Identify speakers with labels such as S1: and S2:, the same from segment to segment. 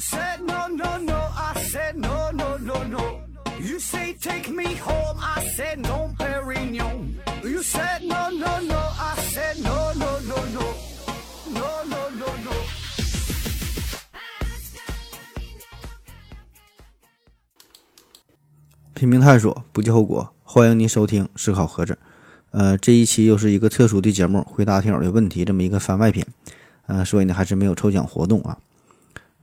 S1: said no no no, I said no no no no. You say take me home, I said no, Perignon. You said no no no, I said no no no no, no no no no.
S2: 拼命探索，不计后果。欢迎您收听《思考盒子》。呃，这一期又是一个特殊的节目，回答听友的问题，这么一个番外篇。呃，所以呢，还是没有抽奖活动啊。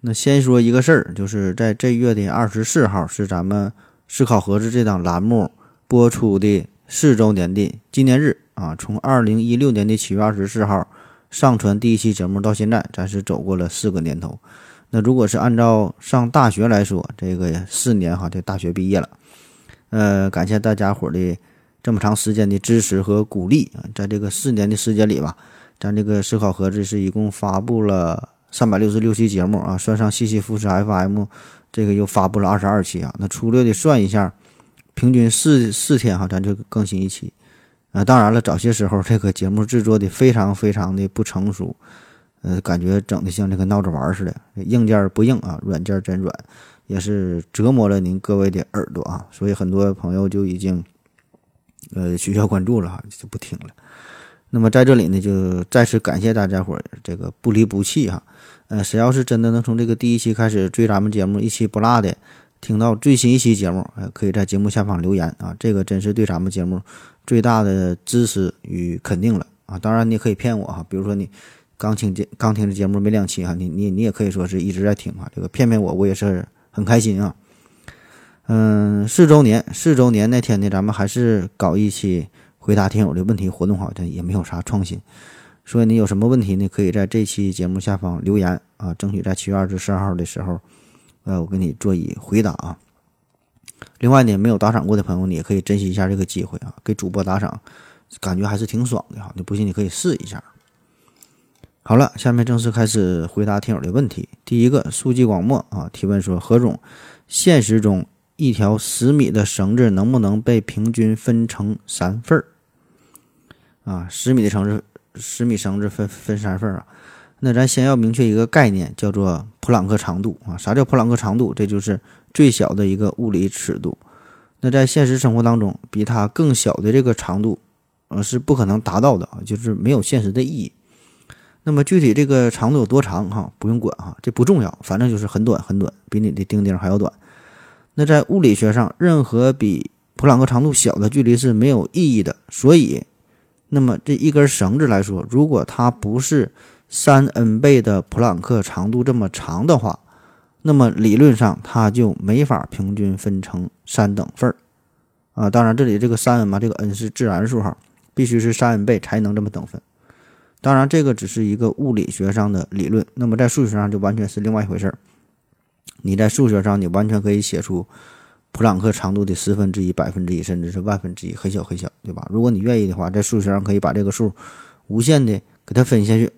S2: 那先说一个事儿，就是在这月的二十四号是咱们《思考盒子》这档栏目播出的四周年的纪念日啊。从二零一六年的七月二十四号上传第一期节目到现在，咱是走过了四个年头。那如果是按照上大学来说，这个四年哈，这大学毕业了。呃，感谢大家伙儿的这么长时间的支持和鼓励啊！在这个四年的时间里吧，咱这个思考盒子是一共发布了三百六十六期节目啊，算上西西富士 FM，这个又发布了二十二期啊。那粗略的算一下，平均四四天哈，咱就更新一期啊。当然了，早些时候这个节目制作的非常非常的不成熟，呃，感觉整的像这个闹着玩似的，硬件不硬啊，软件真软。也是折磨了您各位的耳朵啊，所以很多朋友就已经，呃，取消关注了哈，就不听了。那么在这里呢，就再次感谢大家伙儿这个不离不弃哈。呃，谁要是真的能从这个第一期开始追咱们节目，一期不落的听到最新一期节目，呃，可以在节目下方留言啊，这个真是对咱们节目最大的支持与肯定了啊。当然你可以骗我哈，比如说你刚听节刚听的节目没两期啊，你你你也可以说是一直在听啊，这个骗骗我，我也是。很开心啊，嗯，四周年，四周年那天呢，咱们还是搞一期回答听友的问题活动，好像也没有啥创新。所以你有什么问题呢？可以在这期节目下方留言啊，争取在七月二十四号的时候，呃，我给你做以回答啊。另外呢，没有打赏过的朋友，你也可以珍惜一下这个机会啊，给主播打赏，感觉还是挺爽的哈。你不信，你可以试一下。好了，下面正式开始回答听友的问题。第一个，速记广漠啊，提问说：何总，现实中一条十米的绳子能不能被平均分成三份儿？啊，十米的绳子，十米绳子分分三份啊？那咱先要明确一个概念，叫做普朗克长度啊。啥叫普朗克长度？这就是最小的一个物理尺度。那在现实生活当中，比它更小的这个长度，呃，是不可能达到的啊，就是没有现实的意义。那么具体这个长度有多长哈？不用管哈，这不重要，反正就是很短很短，比你的钉钉还要短。那在物理学上，任何比普朗克长度小的距离是没有意义的。所以，那么这一根绳子来说，如果它不是三 n 倍的普朗克长度这么长的话，那么理论上它就没法平均分成三等份儿啊。当然，这里这个三 n 嘛，这个 n 是自然数哈，必须是三 n 倍才能这么等分。当然，这个只是一个物理学上的理论，那么在数学上就完全是另外一回事儿。你在数学上，你完全可以写出普朗克长度的十分之一、百分之一，甚至是万分之一，很小很小，对吧？如果你愿意的话，在数学上可以把这个数无限的给它分下去。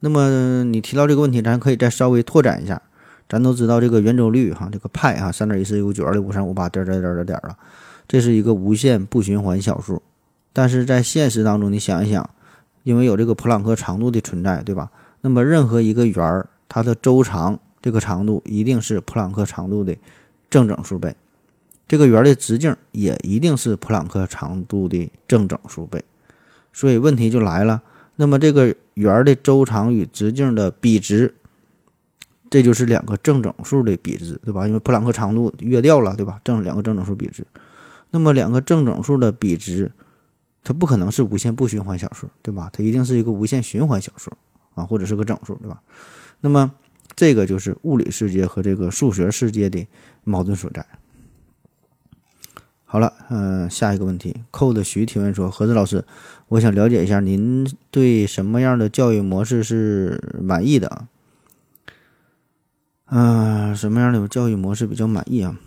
S2: 那么你提到这个问题，咱可以再稍微拓展一下。咱都知道这个圆周率哈，这个派哈，三点一四一五九二六五三五八点点点点点了，这是一个无限不循环小数。但是在现实当中，你想一想。因为有这个普朗克长度的存在，对吧？那么任何一个圆儿，它的周长这个长度一定是普朗克长度的正整数倍，这个圆的直径也一定是普朗克长度的正整数倍。所以问题就来了，那么这个圆的周长与直径的比值，这就是两个正整数的比值，对吧？因为普朗克长度约掉了，对吧？正两个正整数比值，那么两个正整数的比值。它不可能是无限不循环小数，对吧？它一定是一个无限循环小数啊，或者是个整数，对吧？那么这个就是物理世界和这个数学世界的矛盾所在。好了，嗯，下一个问题，扣的徐提问说：何子老师，我想了解一下您对什么样的教育模式是满意的啊？嗯，什么样的教育模式比较满意啊？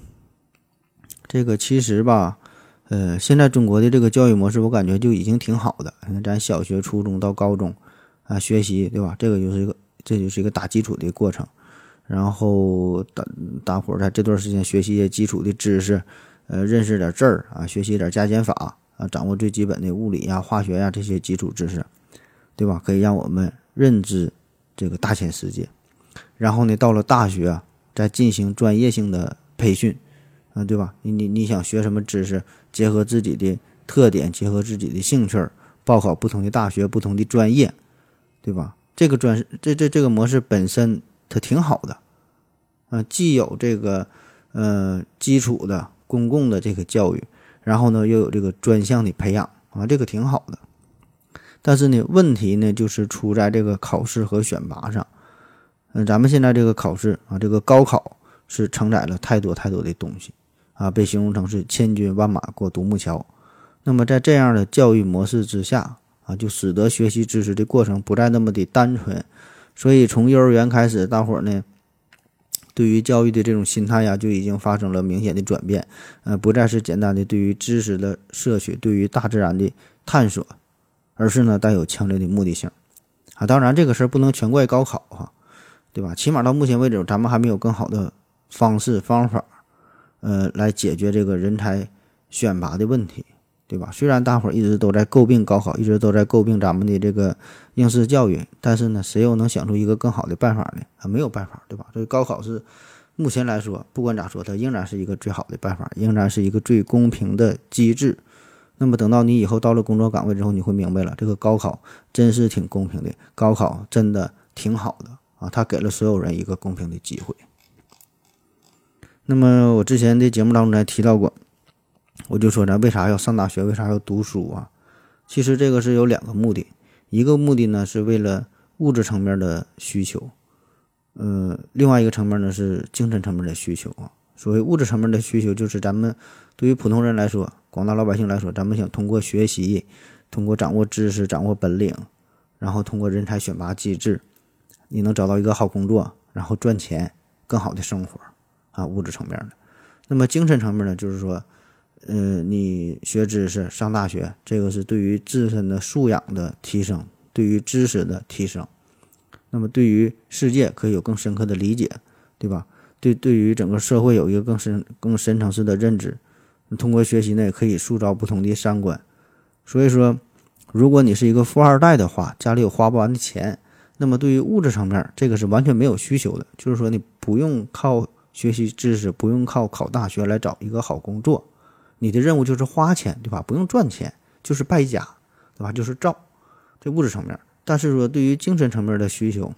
S2: 这个其实吧。呃，现在中国的这个教育模式，我感觉就已经挺好的。你看，咱小学、初中到高中，啊，学习对吧？这个就是一个，这就是一个打基础的过程。然后大大伙儿在这段时间学习一些基础的知识，呃，认识点字儿啊，学习点加减法啊，掌握最基本的物理呀、化学呀这些基础知识，对吧？可以让我们认知这个大千世界。然后呢，到了大学再进行专业性的培训，啊，对吧？你你你想学什么知识，结合自己的特点，结合自己的兴趣，报考不同的大学、不同的专业，对吧？这个专这这这个模式本身它挺好的，啊，既有这个呃基础的公共的这个教育，然后呢又有这个专项的培养啊，这个挺好的。但是呢，问题呢就是出在这个考试和选拔上。嗯，咱们现在这个考试啊，这个高考是承载了太多太多的东西啊，被形容成是千军万马过独木桥。那么在这样的教育模式之下啊，就使得学习知识的过程不再那么的单纯。所以从幼儿园开始，大伙儿呢对于教育的这种心态呀，就已经发生了明显的转变。呃，不再是简单的对于知识的摄取，对于大自然的探索。而是呢，带有强烈的目的性，啊，当然这个事儿不能全怪高考哈，对吧？起码到目前为止，咱们还没有更好的方式方法，呃，来解决这个人才选拔的问题，对吧？虽然大伙儿一直都在诟病高考，一直都在诟病咱们的这个应试教育，但是呢，谁又能想出一个更好的办法呢？啊，没有办法，对吧？所以高考是目前来说，不管咋说，它仍然是一个最好的办法，仍然是一个最公平的机制。那么等到你以后到了工作岗位之后，你会明白了，这个高考真是挺公平的，高考真的挺好的啊，它给了所有人一个公平的机会。那么我之前的节目当中还提到过，我就说咱为啥要上大学，为啥要读书啊？其实这个是有两个目的，一个目的呢是为了物质层面的需求，呃，另外一个层面呢是精神层面的需求啊。所谓物质层面的需求，就是咱们对于普通人来说。广大老百姓来说，咱们想通过学习，通过掌握知识、掌握本领，然后通过人才选拔机制，你能找到一个好工作，然后赚钱，更好的生活啊，物质层面的。那么精神层面呢，就是说，嗯，你学知识、上大学，这个是对于自身的素养的提升，对于知识的提升，那么对于世界可以有更深刻的理解，对吧？对，对于整个社会有一个更深、更深层次的认知。通过学习呢，也可以塑造不同的三观。所以说，如果你是一个富二代的话，家里有花不完的钱，那么对于物质层面，这个是完全没有需求的。就是说，你不用靠学习知识，不用靠考大学来找一个好工作，你的任务就是花钱，对吧？不用赚钱，就是败家，对吧？就是造这物质层面。但是说，对于精神层面的需求，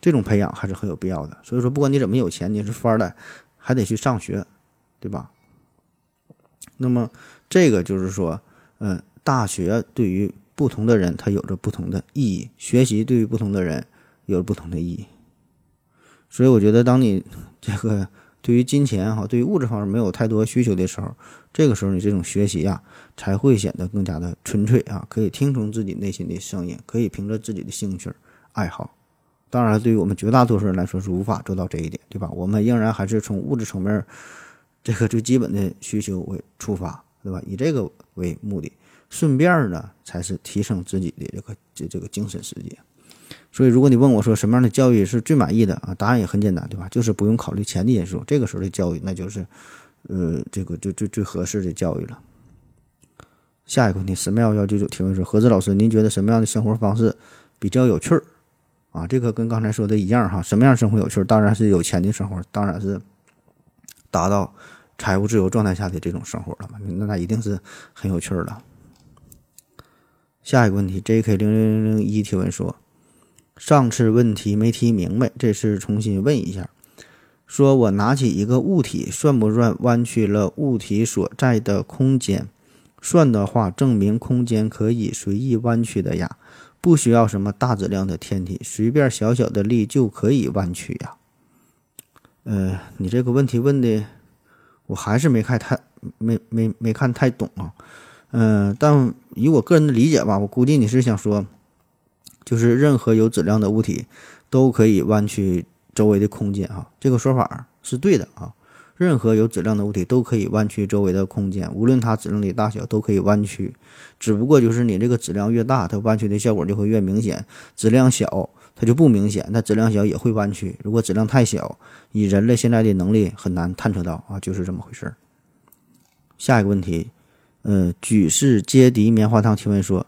S2: 这种培养还是很有必要的。所以说，不管你怎么有钱，你是富二代，还得去上学，对吧？那么，这个就是说，嗯，大学对于不同的人，它有着不同的意义；学习对于不同的人，有着不同的意义。所以，我觉得，当你这个对于金钱哈，对于物质方面没有太多需求的时候，这个时候你这种学习呀，才会显得更加的纯粹啊，可以听从自己内心的声音，可以凭着自己的兴趣爱好。当然，对于我们绝大多数人来说，是无法做到这一点，对吧？我们仍然还是从物质层面。这个最基本的需求为出发，对吧？以这个为目的，顺便呢，才是提升自己的这个这这个精神世界。所以，如果你问我说什么样的教育是最满意的啊？答案也很简单，对吧？就是不用考虑钱的因素。这个时候的教育，那就是，呃，这个最最最合适的教育了。下一个问题，什么幺幺九九提问说：何子老师，您觉得什么样的生活方式比较有趣儿？啊，这个跟刚才说的一样哈。什么样生活有趣儿？当然是有钱的生活，当然是。达到财务自由状态下的这种生活了嘛？那那一定是很有趣儿了。下一个问题，J.K. 零零零零一提问说：上次问题没提明白，这次重新问一下。说我拿起一个物体，算不算弯曲了物体所在的空间？算的话，证明空间可以随意弯曲的呀，不需要什么大质量的天体，随便小小的力就可以弯曲呀。呃，你这个问题问的，我还是没看太没没没看太懂啊。嗯，但以我个人的理解吧，我估计你是想说，就是任何有质量的物体都可以弯曲周围的空间啊。这个说法是对的啊。任何有质量的物体都可以弯曲周围的空间，无论它质量的大小都可以弯曲。只不过就是你这个质量越大，它弯曲的效果就会越明显；质量小。它就不明显，那质量小也会弯曲。如果质量太小，以人类现在的能力很难探测到啊，就是这么回事儿。下一个问题，呃，举世皆敌棉花糖提问说，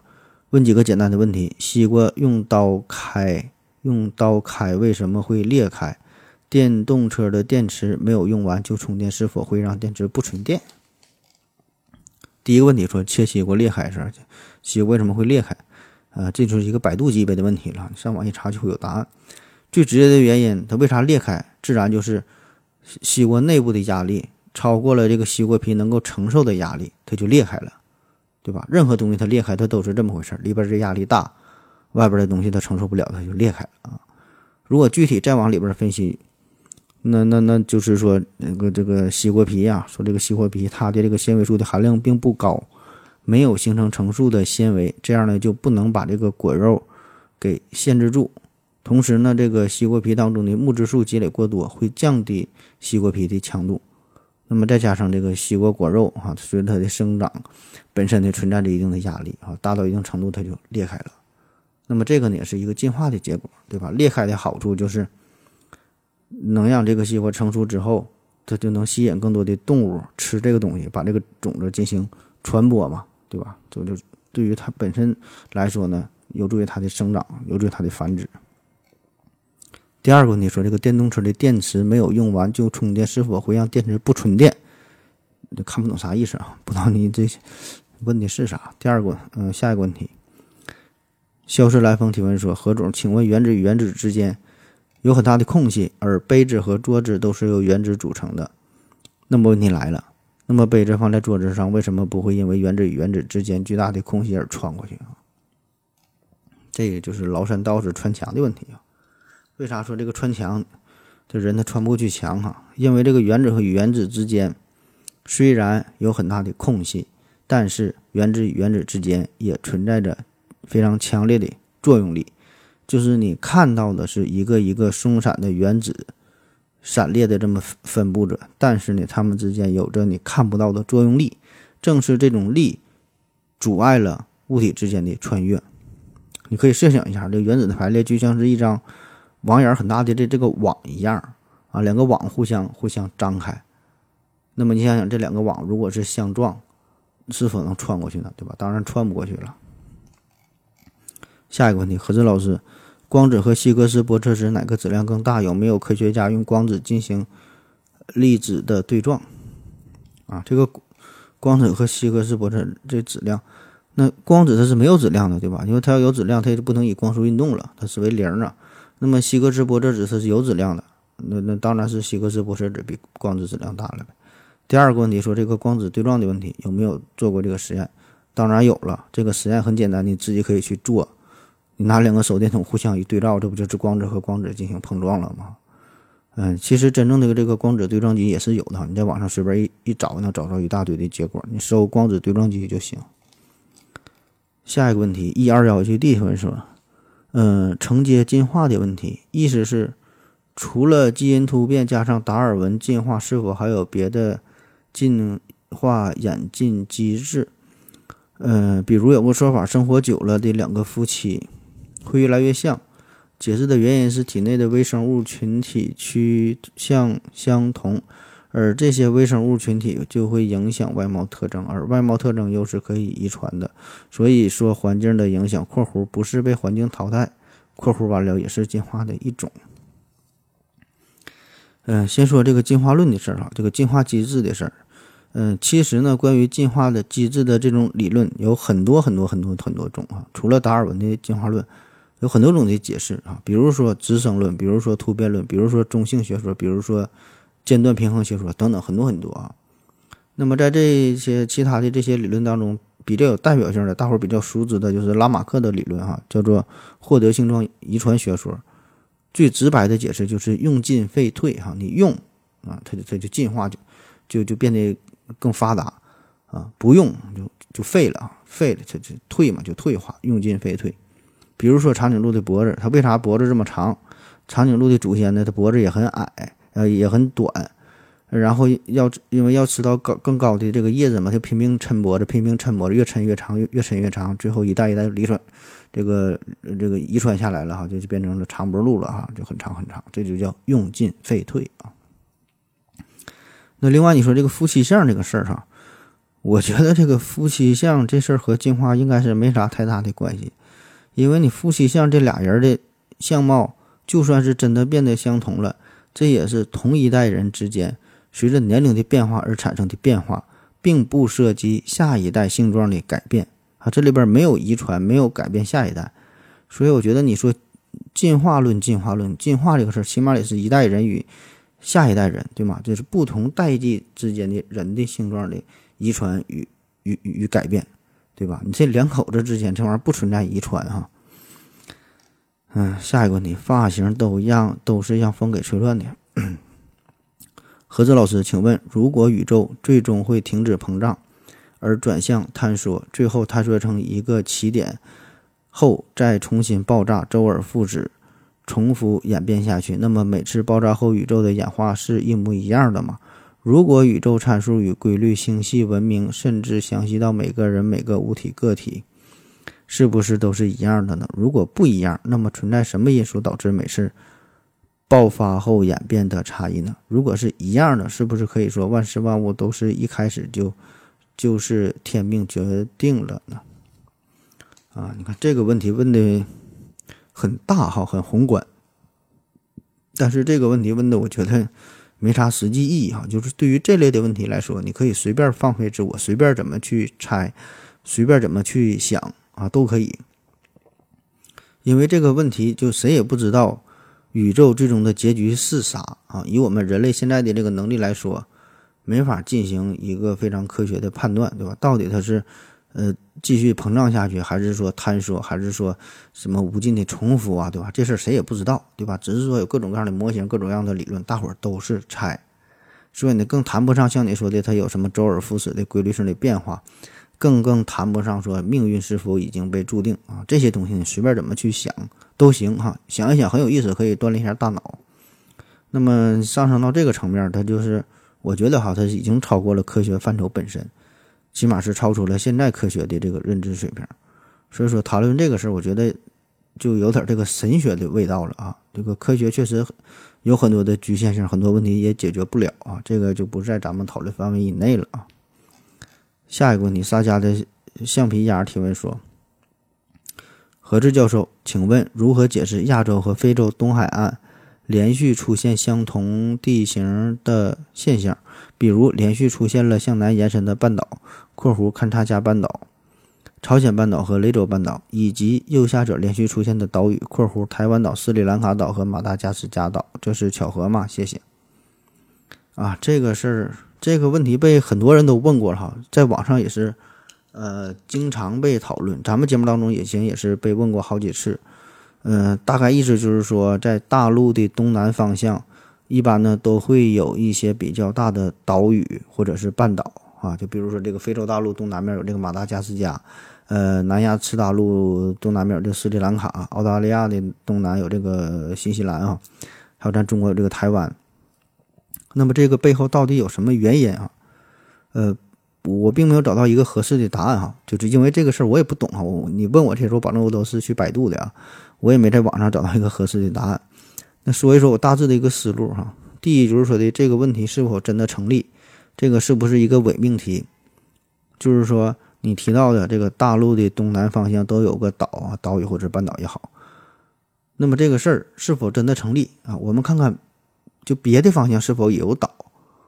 S2: 问几个简单的问题：西瓜用刀开，用刀开为什么会裂开？电动车的电池没有用完就充电，是否会让电池不存电？第一个问题说切西瓜裂开是，西瓜为什么会裂开？啊，这就是一个百度级别的问题了，上网一查就会有答案。最直接的原因，它为啥裂开？自然就是西瓜内部的压力超过了这个西瓜皮能够承受的压力，它就裂开了，对吧？任何东西它裂开，它都是这么回事儿，里边这压力大，外边的东西它承受不了，它就裂开了啊。如果具体再往里边分析，那那那就是说，那个这个西瓜皮呀，说这个西瓜皮它的这个纤维素的含量并不高，没有形成成熟的纤维，这样呢就不能把这个果肉给限制住。同时呢，这个西瓜皮当中的木质素积累过多，会降低西瓜皮的强度。那么再加上这个西瓜果肉哈，随着它的生长，本身呢存在着一定的压力啊，达到一定程度它就裂开了。那么这个呢也是一个进化的结果，对吧？裂开的好处就是能让这个西瓜成熟之后，它就能吸引更多的动物吃这个东西，把这个种子进行传播嘛，对吧？这就对于它本身来说呢，有助于它的生长，有助于它的繁殖。第二个问题说，这个电动车的电池没有用完就充电，是否会让电池不充电？看不懂啥意思啊？不知道你这问的是啥？第二个，嗯，下一个问题，消失来风提问说，何总，请问原子与原子之间有很大的空隙，而杯子和桌子都是由原子组成的。那么问题来了，那么杯子放在桌子上，为什么不会因为原子与原子之间巨大的空隙而穿过去啊？这个就是崂山道士穿墙的问题啊。为啥说这个穿墙，这人他穿不过去墙哈？因为这个原子和原子之间虽然有很大的空隙，但是原子与原子之间也存在着非常强烈的作用力。就是你看到的是一个一个松散的原子散裂的这么分布着，但是呢，它们之间有着你看不到的作用力。正是这种力阻碍了物体之间的穿越。你可以设想一下，这个原子的排列就像是一张。网眼很大的这这个网一样啊，两个网互相互相张开，那么你想想这两个网如果是相撞，是否能穿过去呢？对吧？当然穿不过去了。下一个问题，何志老师，光子和希格斯玻色子哪个质量更大？有没有科学家用光子进行粒子的对撞？啊，这个光子和希格斯玻色这质量，那光子它是没有质量的，对吧？因为它要有质量，它就不能以光速运动了，它是为零啊。那么希格斯玻色子是有质量的，那那当然是希格斯玻色子比光子质量大了呗。第二个问题说这个光子对撞的问题有没有做过这个实验？当然有了，这个实验很简单，你自己可以去做。你拿两个手电筒互相一对照，这不就是光子和光子进行碰撞了吗？嗯，其实真正的这个光子对撞机也是有的，你在网上随便一一找，能找着一大堆的结果。你搜光子对撞机就行。下一个问题，一二幺 G D 问说。嗯，承接进化的问题，意思是，除了基因突变加上达尔文进化，是否还有别的进化演进机制？嗯，比如有个说法，生活久了的两个夫妻会越来越像，解释的原因是体内的微生物群体趋向相同。而这些微生物群体就会影响外貌特征，而外貌特征又是可以遗传的。所以说，环境的影响（括弧不是被环境淘汰）（括弧完了）也是进化的一种。嗯，先说这个进化论的事儿哈，这个进化机制的事儿。嗯，其实呢，关于进化的机制的这种理论有很多很多很多很多种啊。除了达尔文的进化论，有很多种的解释啊，比如说直生论，比如说突变论，比如说中性学说，比如说。间断平衡学说等等很多很多啊，那么在这些其他的这些理论当中，比较有代表性的，大伙儿比较熟知的就是拉马克的理论哈，叫做获得性状遗传学说。最直白的解释就是用进废退哈，你用啊，它就它就进化就就就变得更发达啊，不用就就废了啊，废了它就退嘛，就退化，用进废退。比如说长颈鹿的脖子，它为啥脖子这么长？长颈鹿的祖先呢，它脖子也很矮。呃，也很短，然后要因为要吃到高更高的这个叶子嘛，就拼命抻脖子，拼命抻脖子，越抻越长，越越抻越长，最后一代一代遗传，这个这个遗传下来了哈，就就变成了长脖鹿了哈，就很长很长，这就叫用进废退啊。那另外你说这个夫妻相这个事儿哈，我觉得这个夫妻相这事儿和进化应该是没啥太大的关系，因为你夫妻相这俩人的相貌就算是真的变得相同了，这也是同一代人之间随着年龄的变化而产生的变化，并不涉及下一代性状的改变啊。这里边没有遗传，没有改变下一代，所以我觉得你说进化论，进化论，进化这个事儿，起码也是一代人与下一代人，对吗？这是不同代际之间的人的性状的遗传与与与改变。对吧？你这两口子之间这玩意儿不存在遗传哈。嗯，下一个问题，发型都一样，都是让风给吹乱的。何子老师，请问，如果宇宙最终会停止膨胀，而转向坍缩，最后坍缩成一个起点后再重新爆炸，周而复始，重复演变下去，那么每次爆炸后宇宙的演化是一模一样的吗？如果宇宙参数与规律星系文明，甚至详细到每个人、每个物体个体，是不是都是一样的呢？如果不一样，那么存在什么因素导致每次爆发后演变的差异呢？如果是一样的，是不是可以说万事万物都是一开始就就是天命决定了呢？啊，你看这个问题问的很大哈，很宏观，但是这个问题问的，我觉得。没啥实际意义哈，就是对于这类的问题来说，你可以随便放飞自我，随便怎么去猜，随便怎么去想啊，都可以。因为这个问题就谁也不知道宇宙最终的结局是啥啊。以我们人类现在的这个能力来说，没法进行一个非常科学的判断，对吧？到底它是？呃，继续膨胀下去，还是说坍缩，还是说什么无尽的重复啊，对吧？这事儿谁也不知道，对吧？只是说有各种各样的模型，各种各样的理论，大伙儿都是猜，所以呢，更谈不上像你说的它有什么周而复始的规律性的变化，更更谈不上说命运是否已经被注定啊。这些东西你随便怎么去想都行哈，想一想很有意思，可以锻炼一下大脑。那么上升到这个层面，它就是我觉得哈，它已经超过了科学范畴本身。起码是超出了现在科学的这个认知水平，所以说谈论这个事儿，我觉得就有点这个神学的味道了啊。这个科学确实有很多的局限性，很多问题也解决不了啊。这个就不在咱们讨论范围以内了啊。下一个问题，撒家的橡皮鸭提问说：何志教授，请问如何解释亚洲和非洲东海岸连续出现相同地形的现象？比如连续出现了向南延伸的半岛（括弧勘察加半岛、朝鲜半岛和雷州半岛），以及右下角连续出现的岛屿（括弧台湾岛、斯里兰卡岛和马达加斯加岛），这是巧合吗？谢谢。啊，这个事儿，这个问题被很多人都问过了哈，在网上也是，呃，经常被讨论。咱们节目当中也前，也是被问过好几次。嗯，大概意思就是说，在大陆的东南方向。一般呢都会有一些比较大的岛屿或者是半岛啊，就比如说这个非洲大陆东南面有这个马达加斯加，呃，南亚次大陆东南面有这个斯里兰卡，澳大利亚的东南有这个新西兰啊，还有咱中国有这个台湾。那么这个背后到底有什么原因啊？呃，我并没有找到一个合适的答案哈，就是因为这个事儿我也不懂哈，我你问我这些，我保证我都是去百度的啊，我也没在网上找到一个合适的答案。那说一说我大致的一个思路哈。第一就是说的这个问题是否真的成立，这个是不是一个伪命题？就是说你提到的这个大陆的东南方向都有个岛啊，岛屿或者半岛也好，那么这个事儿是否真的成立啊？我们看看，就别的方向是否也有岛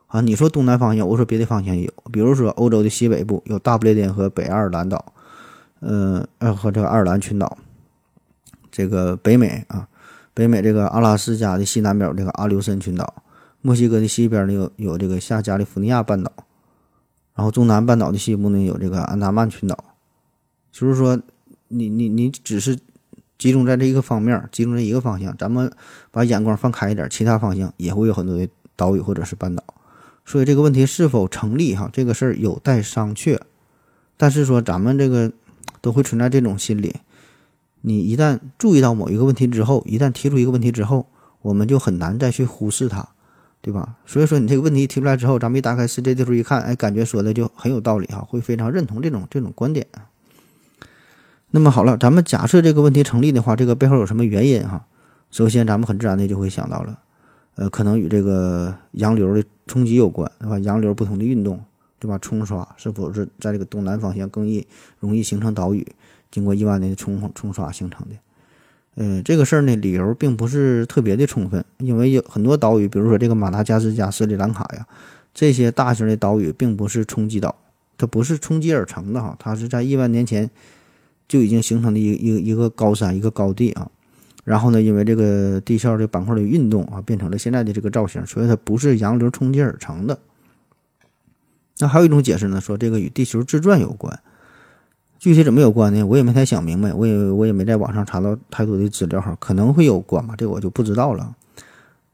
S2: 啊？你说东南方向，我说别的方向也有，比如说欧洲的西北部有大不列颠和北爱尔兰岛，呃呃和这个爱尔兰群岛，这个北美啊。北美这个阿拉斯加的西南边这个阿留申群岛，墨西哥的西边呢有有这个下加利福尼亚半岛，然后中南半岛的西部呢有这个安达曼群岛。就是说，你你你只是集中在这一个方面，集中在一个方向，咱们把眼光放开一点，其他方向也会有很多的岛屿或者是半岛。所以这个问题是否成立哈，这个事儿有待商榷。但是说咱们这个都会存在这种心理。你一旦注意到某一个问题之后，一旦提出一个问题之后，我们就很难再去忽视它，对吧？所以说你这个问题提出来之后，咱们一打开世界地图一看，哎，感觉说的就很有道理哈，会非常认同这种这种观点。那么好了，咱们假设这个问题成立的话，这个背后有什么原因哈？首先，咱们很自然的就会想到了，呃，可能与这个洋流的冲击有关，对吧？洋流不同的运动，对吧？冲刷是否是在这个东南方向更易容易形成岛屿？经过亿万年的冲冲刷形成的，呃，这个事儿呢，理由并不是特别的充分，因为有很多岛屿，比如说这个马达加斯加、斯里兰卡呀，这些大型的岛屿并不是冲击岛，它不是冲击而成的哈，它是在亿万年前就已经形成的一一一个高山、一个高地啊。然后呢，因为这个地壳的板块的运动啊，变成了现在的这个造型，所以它不是洋流冲击而成的。那还有一种解释呢，说这个与地球自转有关。具体怎么有关呢？我也没太想明白，我也我也没在网上查到太多的资料哈，可能会有关吧，这我就不知道了。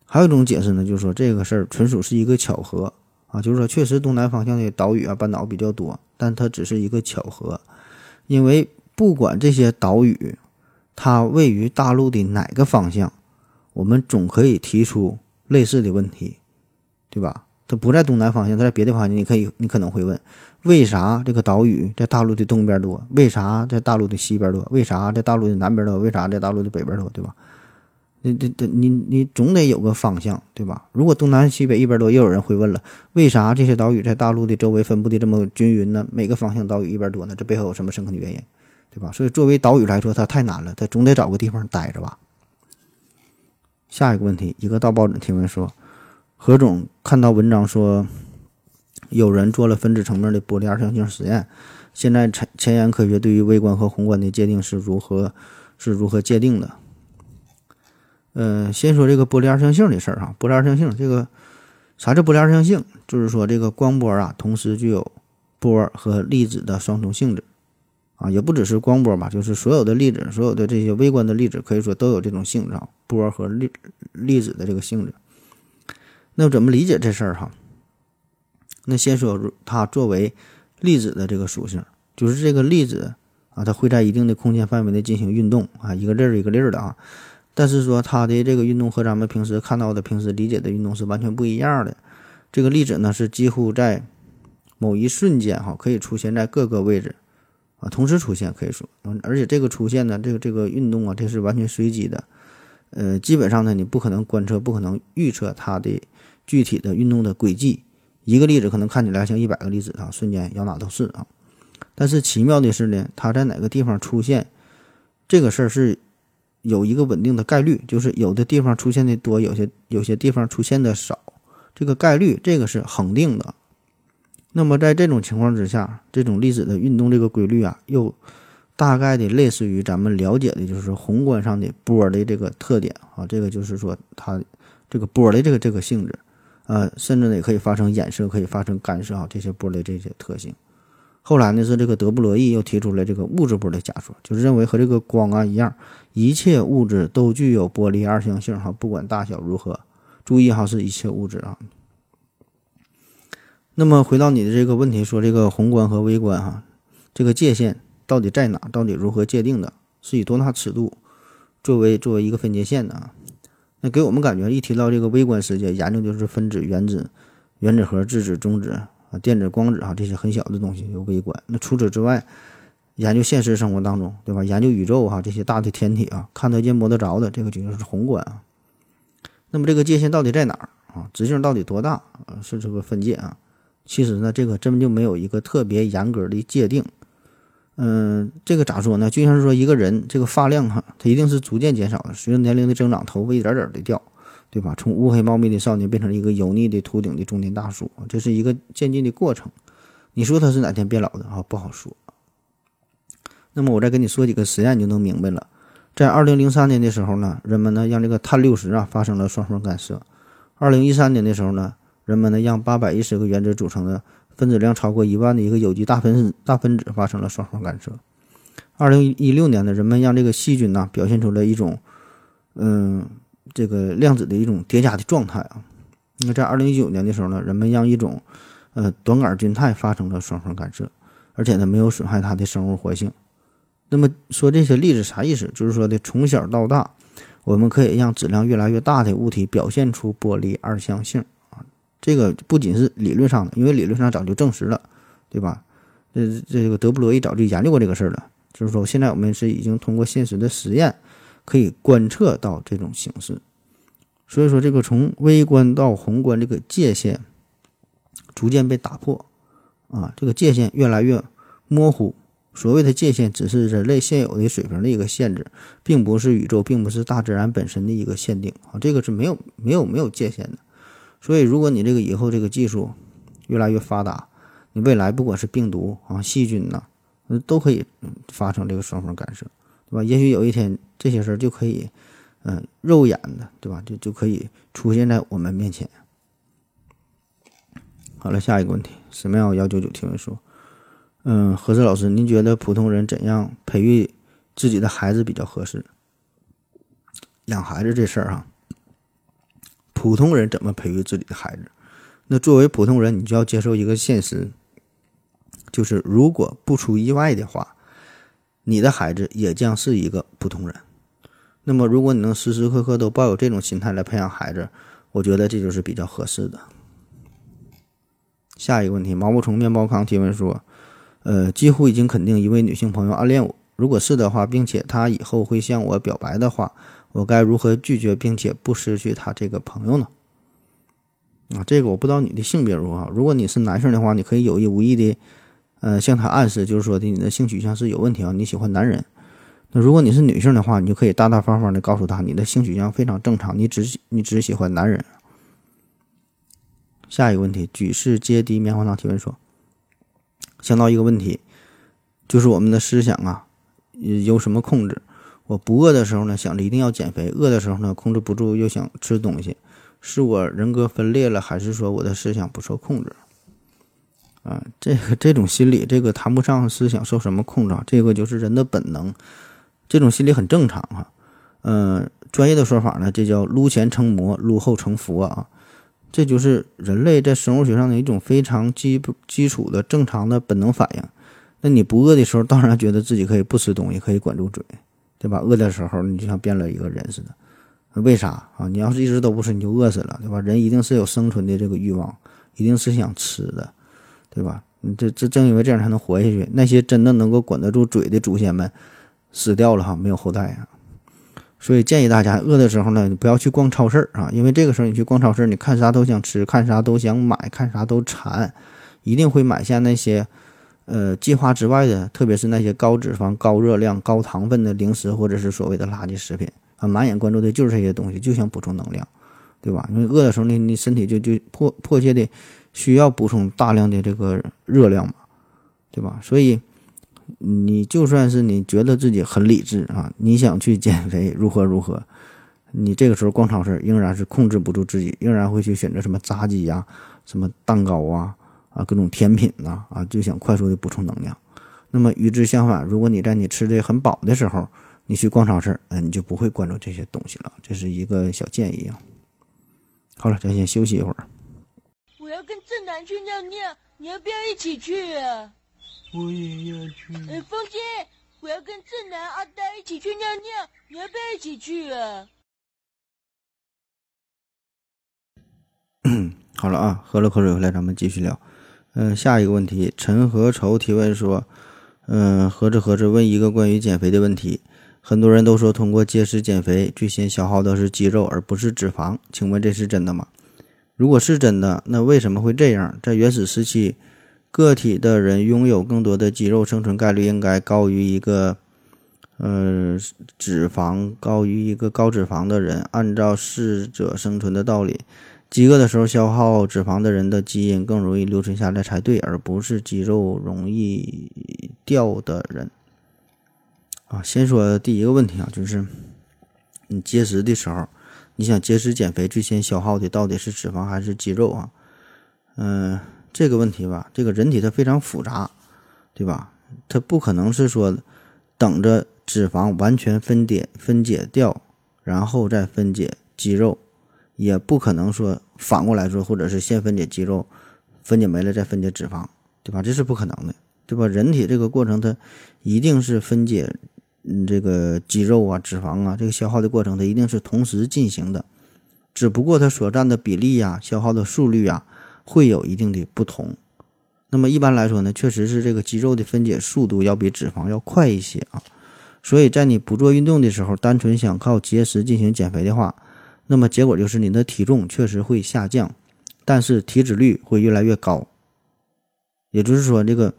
S2: 还有一种解释呢，就是说这个事儿纯属是一个巧合啊，就是说确实东南方向的岛屿啊、半岛比较多，但它只是一个巧合，因为不管这些岛屿它位于大陆的哪个方向，我们总可以提出类似的问题，对吧？它不在东南方向，它在别的方向，你可以你可能会问。为啥这个岛屿在大陆的东边多？为啥在大陆的西边多？为啥在大陆的南边多？为啥在大陆的北边多？对吧？你你你你总得有个方向，对吧？如果东南西北一边多，又有人会问了：为啥这些岛屿在大陆的周围分布的这么均匀呢？每个方向岛屿一边多呢？这背后有什么深刻的原因？对吧？所以作为岛屿来说，它太难了，它总得找个地方待着吧。下一个问题，一个大报者提问说：何总看到文章说。有人做了分子层面的玻璃二象性实验，现在前前沿科学对于微观和宏观的界定是如何是如何界定的？呃，先说这个玻璃二象性的事儿哈，玻璃二象性这个啥叫玻璃二象性？就是说这个光波啊，同时具有波和粒子的双重性质啊，也不只是光波吧，就是所有的粒子，所有的这些微观的粒子，可以说都有这种性质啊，波和粒粒子的这个性质。那怎么理解这事儿哈？那先说它作为粒子的这个属性，就是这个粒子啊，它会在一定的空间范围内进行运动啊，一个粒儿一个粒儿的啊。但是说它的这个运动和咱们平时看到的、平时理解的运动是完全不一样的。这个粒子呢是几乎在某一瞬间哈，可以出现在各个位置啊，同时出现可以说，而且这个出现呢，这个这个运动啊，这是完全随机的。呃，基本上呢，你不可能观测，不可能预测它的具体的运动的轨迹。一个粒子可能看起来像一百个粒子啊，瞬间摇哪都是啊。但是奇妙的是呢，它在哪个地方出现，这个事儿是有一个稳定的概率，就是有的地方出现的多，有些有些地方出现的少，这个概率这个是恒定的。那么在这种情况之下，这种粒子的运动这个规律啊，又大概的类似于咱们了解的就是宏观上的波的这个特点啊，这个就是说它这个波的这个这个性质。呃，甚至呢也可以发生衍射，可以发生干涉啊，这些波的这些特性。后来呢是这个德布罗意又提出了这个物质波的假说，就是认为和这个光啊一样，一切物质都具有波粒二象性哈，不管大小如何。注意哈，是一切物质啊。那么回到你的这个问题，说这个宏观和微观哈，这个界限到底在哪？到底如何界定的？是以多大尺度作为作为一个分界线的啊？那给我们感觉，一提到这个微观世界，研究就是分子、原子、原子核、质子、中子啊、电子、光子啊这些很小的东西有微观。那除此之外，研究现实生活当中，对吧？研究宇宙哈这些大的天体啊，看得见摸得着的，这个就是宏观啊。那么这个界限到底在哪儿啊？直径到底多大啊？是这个分界啊？其实呢，这个根本就没有一个特别严格的界定。嗯，这个咋说呢？就像是说一个人这个发量哈，它一定是逐渐减少的，随着年龄的增长，头发一点点的掉，对吧？从乌黑茂密的少年变成一个油腻的秃顶的中年大叔，这是一个渐进的过程。你说他是哪天变老的啊？不好说。那么我再跟你说几个实验，你就能明白了。在二零零三年的时候呢，人们呢让这个碳六十啊发生了双缝干涉。二零一三年的时候呢，人们呢让八百一十个原子组成的。分子量超过一万的一个有机大分子大分子发生了双缝干涉。二零一六年呢，人们让这个细菌呢表现出了一种，嗯，这个量子的一种叠加的状态啊。那在二零一九年的时候呢，人们让一种，呃，短杆菌肽发生了双缝干涉，而且呢没有损害它的生物活性。那么说这些例子啥意思？就是说的从小到大，我们可以让质量越来越大的物体表现出波粒二象性。这个不仅是理论上的，因为理论上早就证实了，对吧？这这个德布罗意早就研究过这个事儿了。就是说，现在我们是已经通过现实的实验，可以观测到这种形式。所以说，这个从微观到宏观这个界限逐渐被打破，啊，这个界限越来越模糊，所谓的界限，只是人类现有的水平的一个限制，并不是宇宙，并不是大自然本身的一个限定啊，这个是没有没有没有界限的。所以，如果你这个以后这个技术越来越发达，你未来不管是病毒啊、细菌呐，都可以发生这个双缝干涉，对吧？也许有一天这些事儿就可以，嗯，肉眼的，对吧？就就可以出现在我们面前。好了，下一个问题，什么样幺九九提问说。嗯，何志老师，您觉得普通人怎样培育自己的孩子比较合适？养孩子这事儿哈，普通人怎么培育自己的孩子？那作为普通人，你就要接受一个现实，就是如果不出意外的话，你的孩子也将是一个普通人。那么，如果你能时时刻刻都抱有这种心态来培养孩子，我觉得这就是比较合适的。下一个问题，毛毛虫面包糠提问说。呃，几乎已经肯定一位女性朋友暗恋我。如果是的话，并且她以后会向我表白的话，我该如何拒绝并且不失去他这个朋友呢？啊，这个我不知道你的性别如何。如果你是男生的话，你可以有意无意的，呃，向他暗示，就是说的你的性取向是有问题啊，你喜欢男人。那如果你是女性的话，你就可以大大方方的告诉他，你的性取向非常正常，你只你只喜欢男人。下一个问题，举世皆敌棉花糖提问说。想到一个问题，就是我们的思想啊，由什么控制？我不饿的时候呢，想着一定要减肥；饿的时候呢，控制不住又想吃东西。是我人格分裂了，还是说我的思想不受控制？啊，这个这种心理，这个谈不上思想受什么控制，这个就是人的本能。这种心理很正常哈。嗯，专业的说法呢，这叫撸前成魔，撸后成佛啊。这就是人类在生物学上的一种非常基基础的正常的本能反应。那你不饿的时候，当然觉得自己可以不吃东西，可以管住嘴，对吧？饿的时候，你就像变了一个人似的。为啥啊？你要是一直都不吃，你就饿死了，对吧？人一定是有生存的这个欲望，一定是想吃的，对吧？你这这正因为这样才能活下去。那些真的能够管得住嘴的祖先们，死掉了哈，没有后代啊。所以建议大家饿的时候呢，你不要去逛超市啊，因为这个时候你去逛超市，你看啥都想吃，看啥都想买，看啥都馋，一定会买下那些，呃，计划之外的，特别是那些高脂肪、高热量、高糖分的零食或者是所谓的垃圾食品啊，满眼关注的就是这些东西，就想补充能量，对吧？因为饿的时候，你你身体就就迫迫切的需要补充大量的这个热量嘛，对吧？所以。你就算是你觉得自己很理智啊，你想去减肥如何如何，你这个时候逛超市仍然是控制不住自己，仍然会去选择什么炸鸡呀、什么蛋糕啊、啊各种甜品呐啊，就想快速的补充能量。那么与之相反，如果你在你吃的很饱的时候，你去逛超市，嗯，你就不会关注这些东西了。这是一个小建议啊。好了，咱先休息一会儿。
S3: 我要跟正南去尿尿，你要不要一起去啊？
S4: 我也要去。
S3: 哎，风姐，我要跟正南、阿呆一起去尿尿，你要不要一起去啊？
S2: 好了啊，喝了口水回来，咱们继续聊。嗯，下一个问题，陈和愁提问说，嗯，合着合着问一个关于减肥的问题。很多人都说通过节食减肥，最先消耗的是肌肉而不是脂肪，请问这是真的吗？如果是真的，那为什么会这样？在原始时期。个体的人拥有更多的肌肉，生存概率应该高于一个，呃，脂肪高于一个高脂肪的人。按照适者生存的道理，饥饿的时候消耗脂肪的人的基因更容易留存下来才对，而不是肌肉容易掉的人。啊，先说第一个问题啊，就是你节食的时候，你想节食减肥，最先消耗的到底是脂肪还是肌肉啊？嗯。这个问题吧，这个人体它非常复杂，对吧？它不可能是说等着脂肪完全分解分解掉，然后再分解肌肉，也不可能说反过来说，或者是先分解肌肉，分解没了再分解脂肪，对吧？这是不可能的，对吧？人体这个过程它一定是分解，嗯，这个肌肉啊、脂肪啊，这个消耗的过程它一定是同时进行的，只不过它所占的比例呀、消耗的速率啊。会有一定的不同，那么一般来说呢，确实是这个肌肉的分解速度要比脂肪要快一些啊。所以在你不做运动的时候，单纯想靠节食进行减肥的话，那么结果就是你的体重确实会下降，但是体脂率会越来越高。也就是说，这个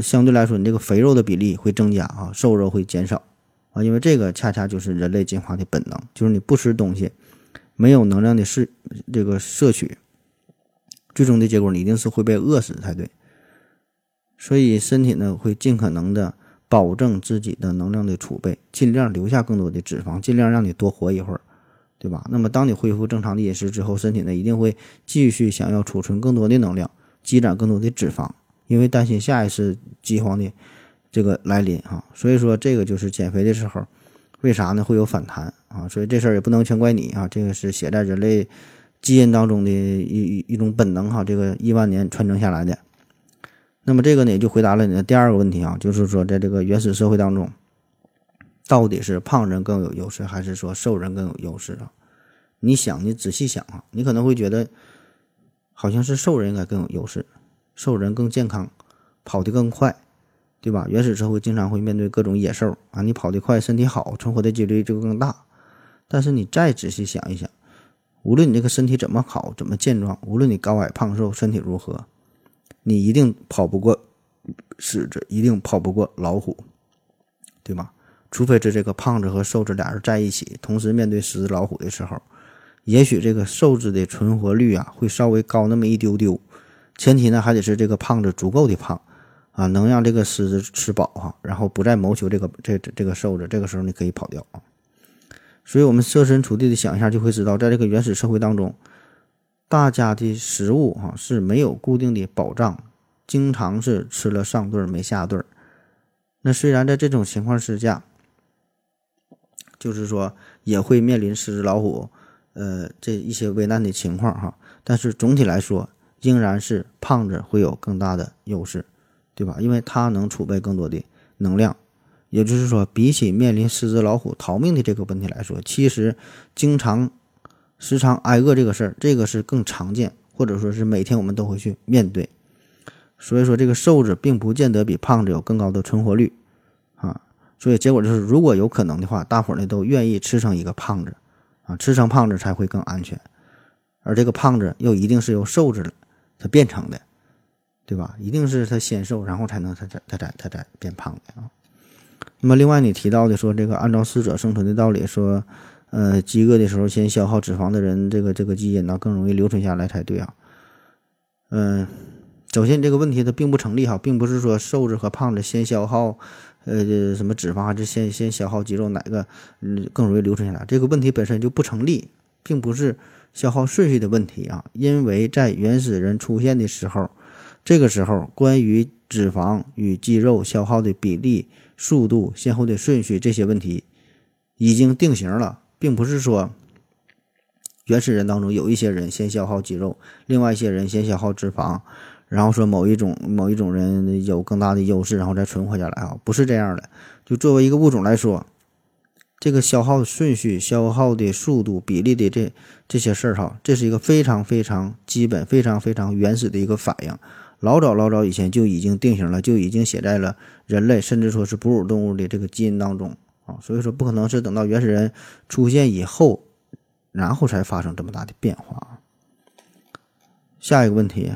S2: 相对来说你这个肥肉的比例会增加啊，瘦肉会减少啊，因为这个恰恰就是人类进化的本能，就是你不吃东西，没有能量的摄这个摄取，最终的结果你一定是会被饿死才对。所以身体呢会尽可能的保证自己的能量的储备，尽量留下更多的脂肪，尽量让你多活一会儿，对吧？那么当你恢复正常的饮食之后，身体呢一定会继续想要储存更多的能量，积攒更多的脂肪，因为担心下一次饥荒的这个来临啊。所以说这个就是减肥的时候，为啥呢会有反弹啊？所以这事儿也不能全怪你啊，这个是写在人类基因当中的一一种本能哈，这个亿万年传承下来的。那么这个呢，也就回答了你的第二个问题啊，就是说，在这个原始社会当中，到底是胖人更有优势，还是说瘦人更有优势啊？你想，你仔细想啊，你可能会觉得，好像是瘦人应该更有优势，瘦人更健康，跑得更快，对吧？原始社会经常会面对各种野兽啊，你跑得快，身体好，存活的几率就更大。但是你再仔细想一想，无论你这个身体怎么好，怎么健壮，无论你高矮胖瘦，身体如何。你一定跑不过狮子，一定跑不过老虎，对吧？除非是这个胖子和瘦子俩人在一起，同时面对狮子、老虎的时候，也许这个瘦子的存活率啊会稍微高那么一丢丢。前提呢还得是这个胖子足够的胖啊，能让这个狮子吃饱哈，然后不再谋求这个这这个瘦子。这个时候你可以跑掉啊。所以，我们设身处地的想一下，就会知道，在这个原始社会当中。大家的食物哈是没有固定的保障，经常是吃了上顿没下顿那虽然在这种情况之下，就是说也会面临狮子老虎，呃这一些危难的情况哈，但是总体来说，仍然是胖子会有更大的优势，对吧？因为他能储备更多的能量，也就是说，比起面临狮子老虎逃命的这个问题来说，其实经常。时常挨饿这个事儿，这个是更常见，或者说是每天我们都会去面对。所以说，这个瘦子并不见得比胖子有更高的存活率。所以结果就是，如果有可能的话，大伙儿呢都愿意吃成一个胖子啊，吃成胖子才会更安全。而这个胖子又一定是由瘦子他变成的，对吧？一定是他先瘦，然后才能他才他才他才变胖的啊。那么另外你提到的说，这个按照适者生存的道理说。呃，饥饿的时候先消耗脂肪的人，这个这个基因呢更容易留存下来才对啊。嗯，首先这个问题它并不成立哈，并不是说瘦子和胖子先消耗呃什么脂肪还是先先消耗肌肉哪个嗯更容易留存下来，这个问题本身就不成立，并不是消耗顺序的问题啊。因为在原始人出现的时候，这个时候关于脂肪与肌肉消耗的比例、速度、先后的顺序这些问题已经定型了。并不是说原始人当中有一些人先消耗肌肉，另外一些人先消耗脂肪，然后说某一种某一种人有更大的优势，然后再存活下来啊，不是这样的。就作为一个物种来说，这个消耗的顺序、消耗的速度、比例的这这些事儿哈，这是一个非常非常基本、非常非常原始的一个反应，老早老早以前就已经定型了，就已经写在了人类甚至说是哺乳动物的这个基因当中。啊，所以说不可能是等到原始人出现以后，然后才发生这么大的变化。下一个问题，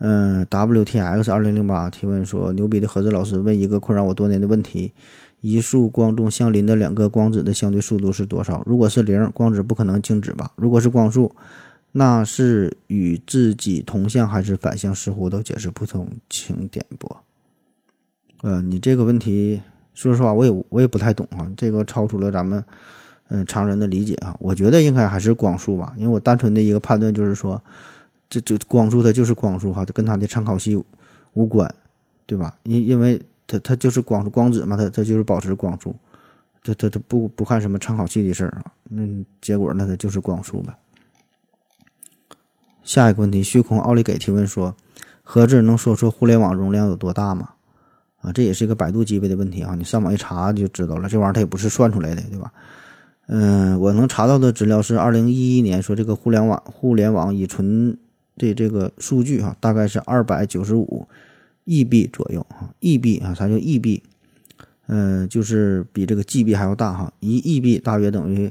S2: 嗯，WTX 二零零八提问说：牛逼的盒子老师问一个困扰我多年的问题：一束光中相邻的两个光子的相对速度是多少？如果是零，光子不可能静止吧？如果是光速，那是与自己同向还是反向？似乎都解释不通，请点拨。呃，你这个问题。说实话，我也我也不太懂啊，这个超出了咱们嗯常人的理解啊。我觉得应该还是光速吧，因为我单纯的一个判断就是说，这这光速它就是光速哈，它跟它的参考系无关，对吧？因因为它它就是光速光子嘛，它它就是保持光速，它它它不不看什么参考系的事儿啊。那结果那它就是光速呗。下一个问题，虚空奥利给提问说，何志能说出互联网容量有多大吗？啊，这也是一个百度级别的问题啊！你上网一查就知道了，这玩意儿它也不是算出来的，对吧？嗯，我能查到的资料是二零一一年说这个互联网互联网已存的这个数据哈，大概是二百九十五亿 B 左右啊，亿 B 啊，啥叫亿 B？嗯，就是比这个 GB 还要大哈，一亿 B 大约等于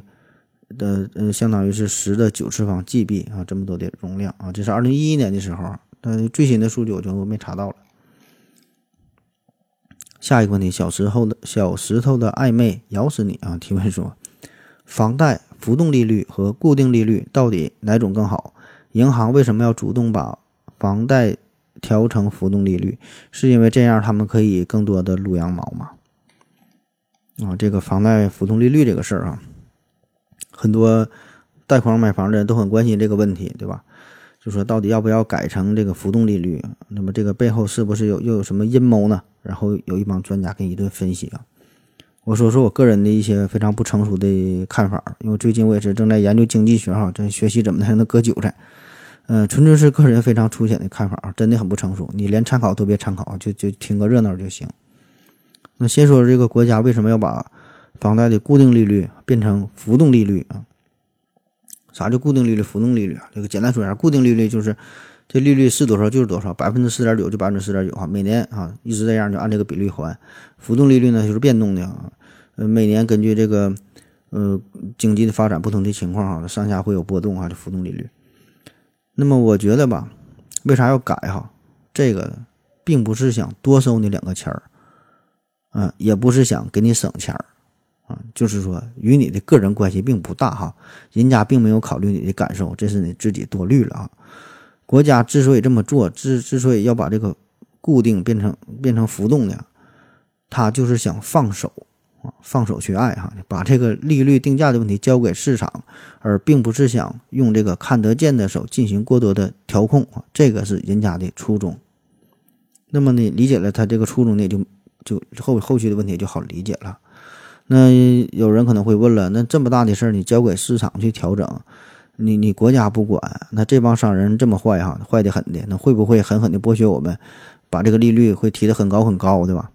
S2: 的呃，相当于是十的九次方 GB 啊，这么多的容量啊，这是二零一一年的时候，但最新的数据我就没查到了。下一个问题，小时候的小石头的暧昧咬死你啊！提问说，房贷浮动利率和固定利率到底哪种更好？银行为什么要主动把房贷调成浮动利率？是因为这样他们可以更多的撸羊毛吗？啊，这个房贷浮动利率这个事儿啊，很多贷款买房的人都很关心这个问题，对吧？就说到底要不要改成这个浮动利率？那么这个背后是不是有又有什么阴谋呢？然后有一帮专家给你一顿分析啊。我说说我个人的一些非常不成熟的看法，因为最近我也是正在研究经济学哈，在学习怎么才能割韭菜。嗯，纯粹是个人非常粗浅的看法啊，真的很不成熟。你连参考都别参考，就就听个热闹就行。那先说这个国家为什么要把房贷的固定利率变成浮动利率啊？啥叫固定利率、浮动利率啊？这个简单说一下，固定利率就是这利率是多少就是多少，百分之四点九就百分之四点九哈，每年啊一直这样就按这个比率还。浮动利率呢就是变动的啊，呃每年根据这个呃经济的发展不同的情况哈，上下会有波动啊，这浮动利率。那么我觉得吧，为啥要改哈？这个并不是想多收你两个钱儿，啊，也不是想给你省钱儿。啊，就是说与你的个人关系并不大哈，人家并没有考虑你的感受，这是你自己多虑了啊。国家之所以这么做，之之所以要把这个固定变成变成浮动的，他就是想放手，啊放手去爱哈，把这个利率定价的问题交给市场，而并不是想用这个看得见的手进行过多的调控啊，这个是人家的初衷。那么你理解了他这个初衷呢，就就后后续的问题就好理解了。那有人可能会问了，那这么大的事儿，你交给市场去调整，你你国家不管，那这帮商人这么坏哈，坏的很的，那会不会狠狠的剥削我们，把这个利率会提得很高很高，对吧？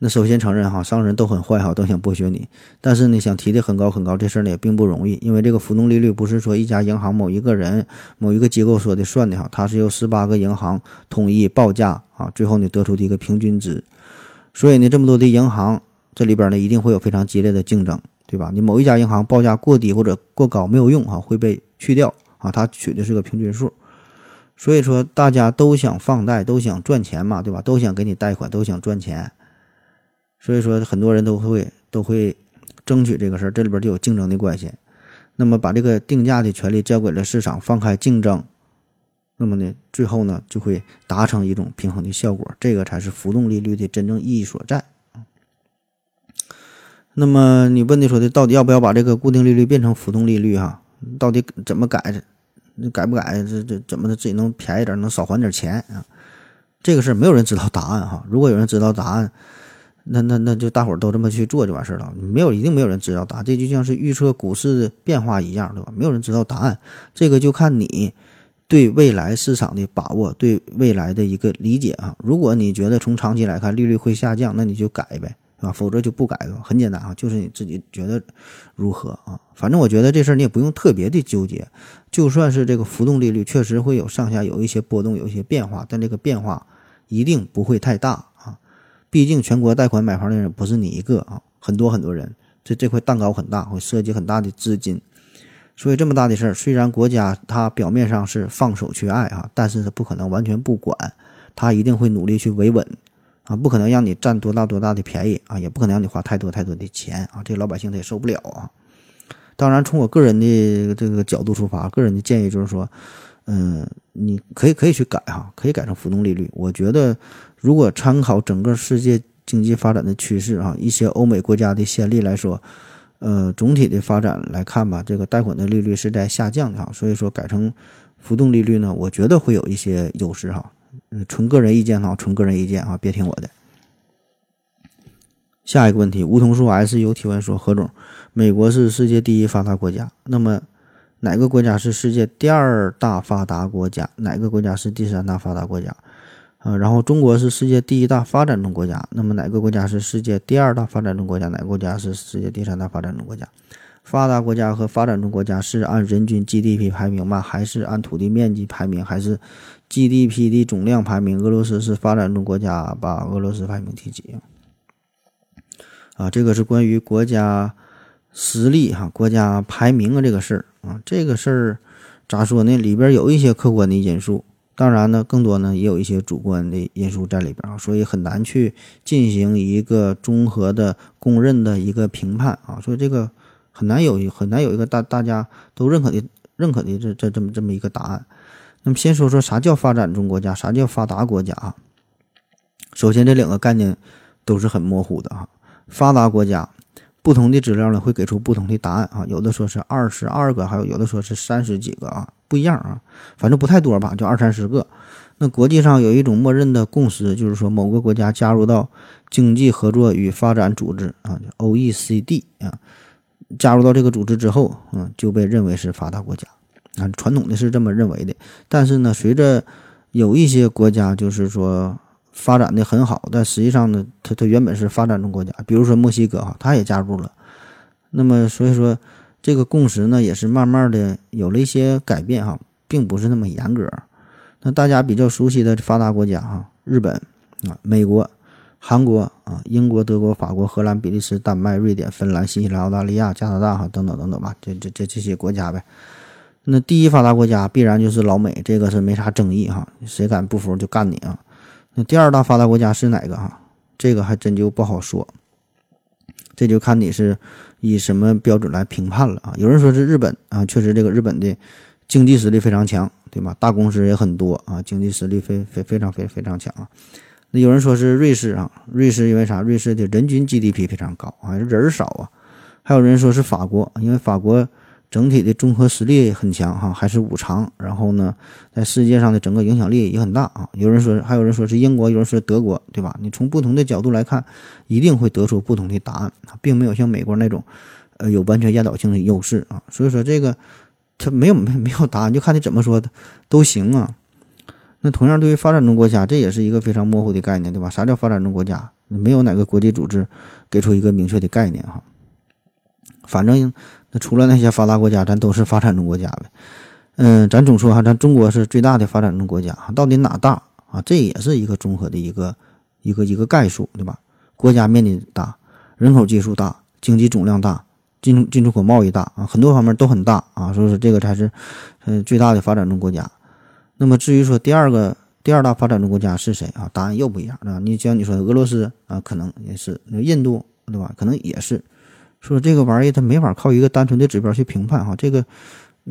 S2: 那首先承认哈，商人都很坏哈，都想剥削你，但是你想提的很高很高，这事儿呢也并不容易，因为这个浮动利率不是说一家银行某一个人某一个机构说的算的哈，它是由十八个银行统一报价啊，最后呢得出的一个平均值，所以呢这么多的银行。这里边呢一定会有非常激烈的竞争，对吧？你某一家银行报价过低或者过高没有用哈，会被去掉啊。它取的是个平均数，所以说大家都想放贷，都想赚钱嘛，对吧？都想给你贷款，都想赚钱，所以说很多人都会都会争取这个事儿，这里边就有竞争的关系。那么把这个定价的权利交给了市场，放开竞争，那么呢，最后呢就会达成一种平衡的效果，这个才是浮动利率的真正意义所在。那么你问的说的，到底要不要把这个固定利率变成浮动利率？哈，到底怎么改？改不改？这这怎么的自己能便宜点，能少还点钱啊？这个事儿没有人知道答案哈。如果有人知道答案，那那那就大伙儿都这么去做就完事儿了。没有，一定没有人知道答案。这就像是预测股市的变化一样，对吧？没有人知道答案。这个就看你对未来市场的把握，对未来的一个理解啊。如果你觉得从长期来看利率会下降，那你就改呗。是吧，否则就不改了。很简单啊，就是你自己觉得如何啊？反正我觉得这事儿你也不用特别的纠结。就算是这个浮动利率确实会有上下有一些波动，有一些变化，但这个变化一定不会太大。毕竟全国贷款买房的人不是你一个啊，很多很多人，这这块蛋糕很大，会涉及很大的资金。所以这么大的事儿，虽然国家它表面上是放手去爱啊，但是它不可能完全不管，它一定会努力去维稳。啊，不可能让你占多大多大的便宜啊，也不可能让你花太多太多的钱啊，这老百姓他也受不了啊。当然，从我个人的这个角度出发，个人的建议就是说，嗯，你可以可以去改哈，可以改成浮动利率。我觉得，如果参考整个世界经济发展的趋势啊，一些欧美国家的先例来说，呃，总体的发展来看吧，这个贷款的利率是在下降的哈，所以说改成浮动利率呢，我觉得会有一些优势哈。嗯，纯个人意见哈，纯个人意见啊，别听我的。下一个问题，梧桐树 S U 提问说：何总，美国是世界第一发达国家，那么哪个国家是世界第二大发达国家？哪个国家是第三大发达国家？啊，然后中国是世界第一大发展中国家，那么哪个国家是世界第二大发展中国家？哪个国家是世界第三大发展中国家？发达国家和发展中国家是按人均 GDP 排名吗？还是按土地面积排名？还是 GDP 的总量排名？俄罗斯是发展中国家，把俄罗斯排名第几？啊，这个是关于国家实力哈，国家排名啊这个事儿啊，这个事儿咋说呢？里边有一些客观的因素，当然呢，更多呢也有一些主观的因素在里边啊，所以很难去进行一个综合的公认的一个评判啊，所以这个很难有很难有一个大大家都认可的认可的这这这么这么一个答案。那么先说说啥叫发展中国家，啥叫发达国家啊？首先这两个概念都是很模糊的啊。发达国家不同的资料呢会给出不同的答案啊，有的说是二十二个，还有有的说是三十几个啊。不一样啊，反正不太多吧，就二三十个。那国际上有一种默认的共识，就是说某个国家加入到经济合作与发展组织啊，OECD 啊，加入到这个组织之后，嗯，就被认为是发达国家啊。传统的是这么认为的。但是呢，随着有一些国家就是说发展的很好，但实际上呢，它它原本是发展中国家，比如说墨西哥哈，它也加入了。那么所以说。这个共识呢，也是慢慢的有了一些改变哈，并不是那么严格。那大家比较熟悉的发达国家哈，日本啊、美国、韩国啊、英国、德国、法国、荷兰、比利时、丹麦、瑞典、芬兰、新西兰、澳大利亚、加拿大哈等等等等吧，这这这这些国家呗。那第一发达国家必然就是老美，这个是没啥争议哈，谁敢不服就干你啊。那第二大发达国家是哪个哈？这个还真就不好说，这就看你是。以什么标准来评判了啊？有人说是日本啊，确实这个日本的经济实力非常强，对吧？大公司也很多啊，经济实力非非非常非非常强啊。那有人说是瑞士啊，瑞士因为啥？瑞士的人均 GDP 非常高啊，人少啊。还有人说是法国，因为法国。整体的综合实力很强哈，还是五常，然后呢，在世界上的整个影响力也很大啊。有人说，还有人说是英国，有人说德国，对吧？你从不同的角度来看，一定会得出不同的答案，并没有像美国那种，呃，有完全压倒性的优势啊。所以说这个，它没有没没有答案，就看你怎么说都行啊。那同样对于发展中国家，这也是一个非常模糊的概念，对吧？啥叫发展中国家？没有哪个国际组织给出一个明确的概念哈。反正。那除了那些发达国家，咱都是发展中国家呗。嗯，咱总说哈，咱中国是最大的发展中国家，到底哪大啊？这也是一个综合的一个一个一个概述，对吧？国家面积大，人口基数大，经济总量大，进进出口贸易大啊，很多方面都很大啊，所以说这个才是嗯最大的发展中国家。那么至于说第二个第二大发展中国家是谁啊？答案又不一样啊。你像你说俄罗斯啊，可能也是；那印度对吧？可能也是。说这个玩意儿它没法靠一个单纯的指标去评判哈，这个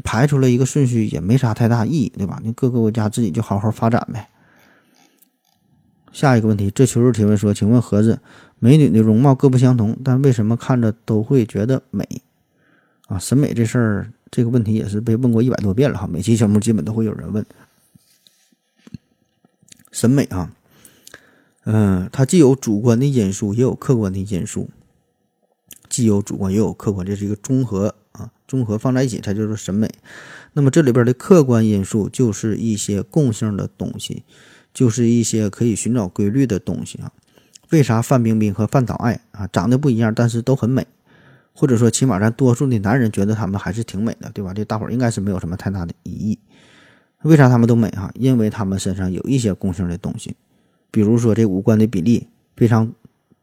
S2: 排出来一个顺序也没啥太大意义，对吧？你各个国家自己就好好发展呗。下一个问题，这求助提问说，请问盒子，美女的容貌各不相同，但为什么看着都会觉得美？啊，审美这事儿，这个问题也是被问过一百多遍了哈，每期节目基本都会有人问。审美啊，嗯，它既有主观的因素，也有客观的因素。既有主观也有客观，这是一个综合啊，综合放在一起才叫做审美。那么这里边的客观因素就是一些共性的东西，就是一些可以寻找规律的东西啊。为啥范冰冰和范岛爱啊长得不一样，但是都很美？或者说起码咱多数的男人觉得他们还是挺美的，对吧？这大伙儿应该是没有什么太大的疑义。为啥他们都美哈？因为他们身上有一些共性的东西，比如说这五官的比例非常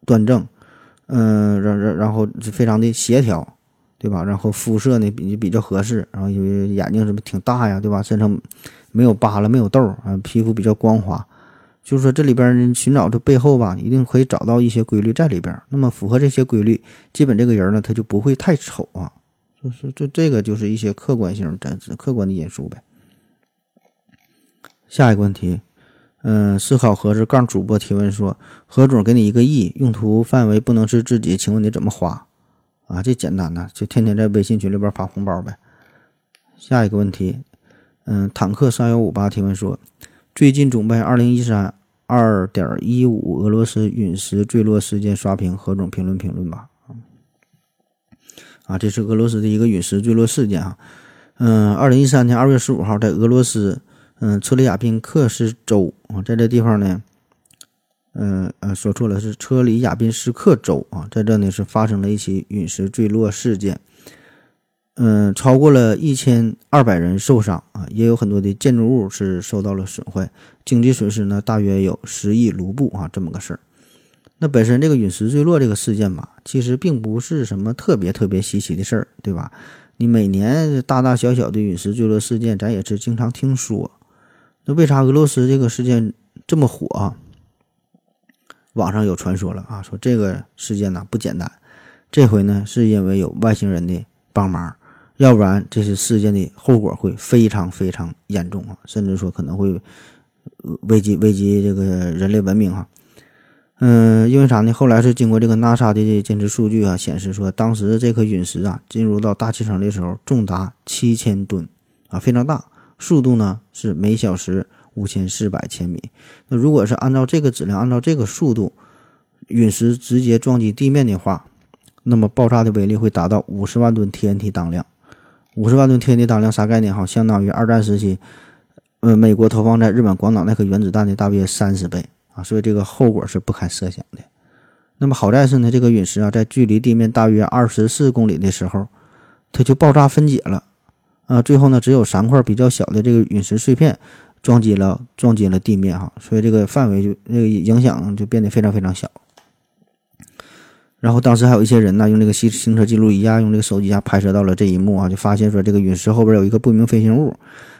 S2: 端正。嗯，然然然后非常的协调，对吧？然后肤色呢比比较合适，然后因为眼睛是不是挺大呀，对吧？身上没有疤了，没有痘啊，皮肤比较光滑。就是说这里边寻找这背后吧，一定可以找到一些规律在里边。那么符合这些规律，基本这个人呢，他就不会太丑啊。就是这这个就是一些客观性、真实客观的因素呗。下一个问题。嗯，思考盒子杠主播提问说：何总给你一个亿，用途范围不能是自己，请问你怎么花？啊，这简单呐，就天天在微信群里边发红包呗。下一个问题，嗯，坦克三幺五八提问说：最近准备二零一三二点一五俄罗斯陨石坠落事件刷屏，何总评论评论吧。啊，这是俄罗斯的一个陨石坠落事件啊。嗯，二零一三年二月十五号在俄罗斯。嗯，车里亚宾克斯州啊，在这地方呢，嗯呃，说错了，是车里亚宾斯克州啊，在这呢是发生了一起陨石坠落事件，嗯，超过了一千二百人受伤啊，也有很多的建筑物是受到了损坏，经济损失呢大约有十亿卢布啊，这么个事儿。那本身这个陨石坠落这个事件吧，其实并不是什么特别特别稀奇的事儿，对吧？你每年大大小小的陨石坠落事件，咱也是经常听说。那为啥俄罗斯这个事件这么火啊？网上有传说了啊，说这个事件呢不简单，这回呢是因为有外星人的帮忙，要不然这些事件的后果会非常非常严重啊，甚至说可能会危及危及这个人类文明哈。嗯，因为啥呢？后来是经过这个 NASA 的监测数据啊，显示说当时这颗陨石啊进入到大气层的时候重达七千吨啊，非常大，速度呢是每小时五千四百千米。那如果是按照这个质量，按照这个速度，陨石直接撞击地面的话，那么爆炸的威力会达到五十万吨 TNT 当量。五十万吨 TNT 当量啥概念？哈，相当于二战时期，呃，美国投放在日本广岛那颗原子弹的大约三十倍。啊，所以这个后果是不堪设想的。那么好在是呢，这个陨石啊，在距离地面大约二十四公里的时候，它就爆炸分解了。啊，最后呢，只有三块比较小的这个陨石碎片撞击了撞击了地面哈，所以这个范围就那个影响就变得非常非常小。然后当时还有一些人呢，用这个行行车记录仪啊，用这个手机啊拍摄到了这一幕啊，就发现说这个陨石后边有一个不明飞行物。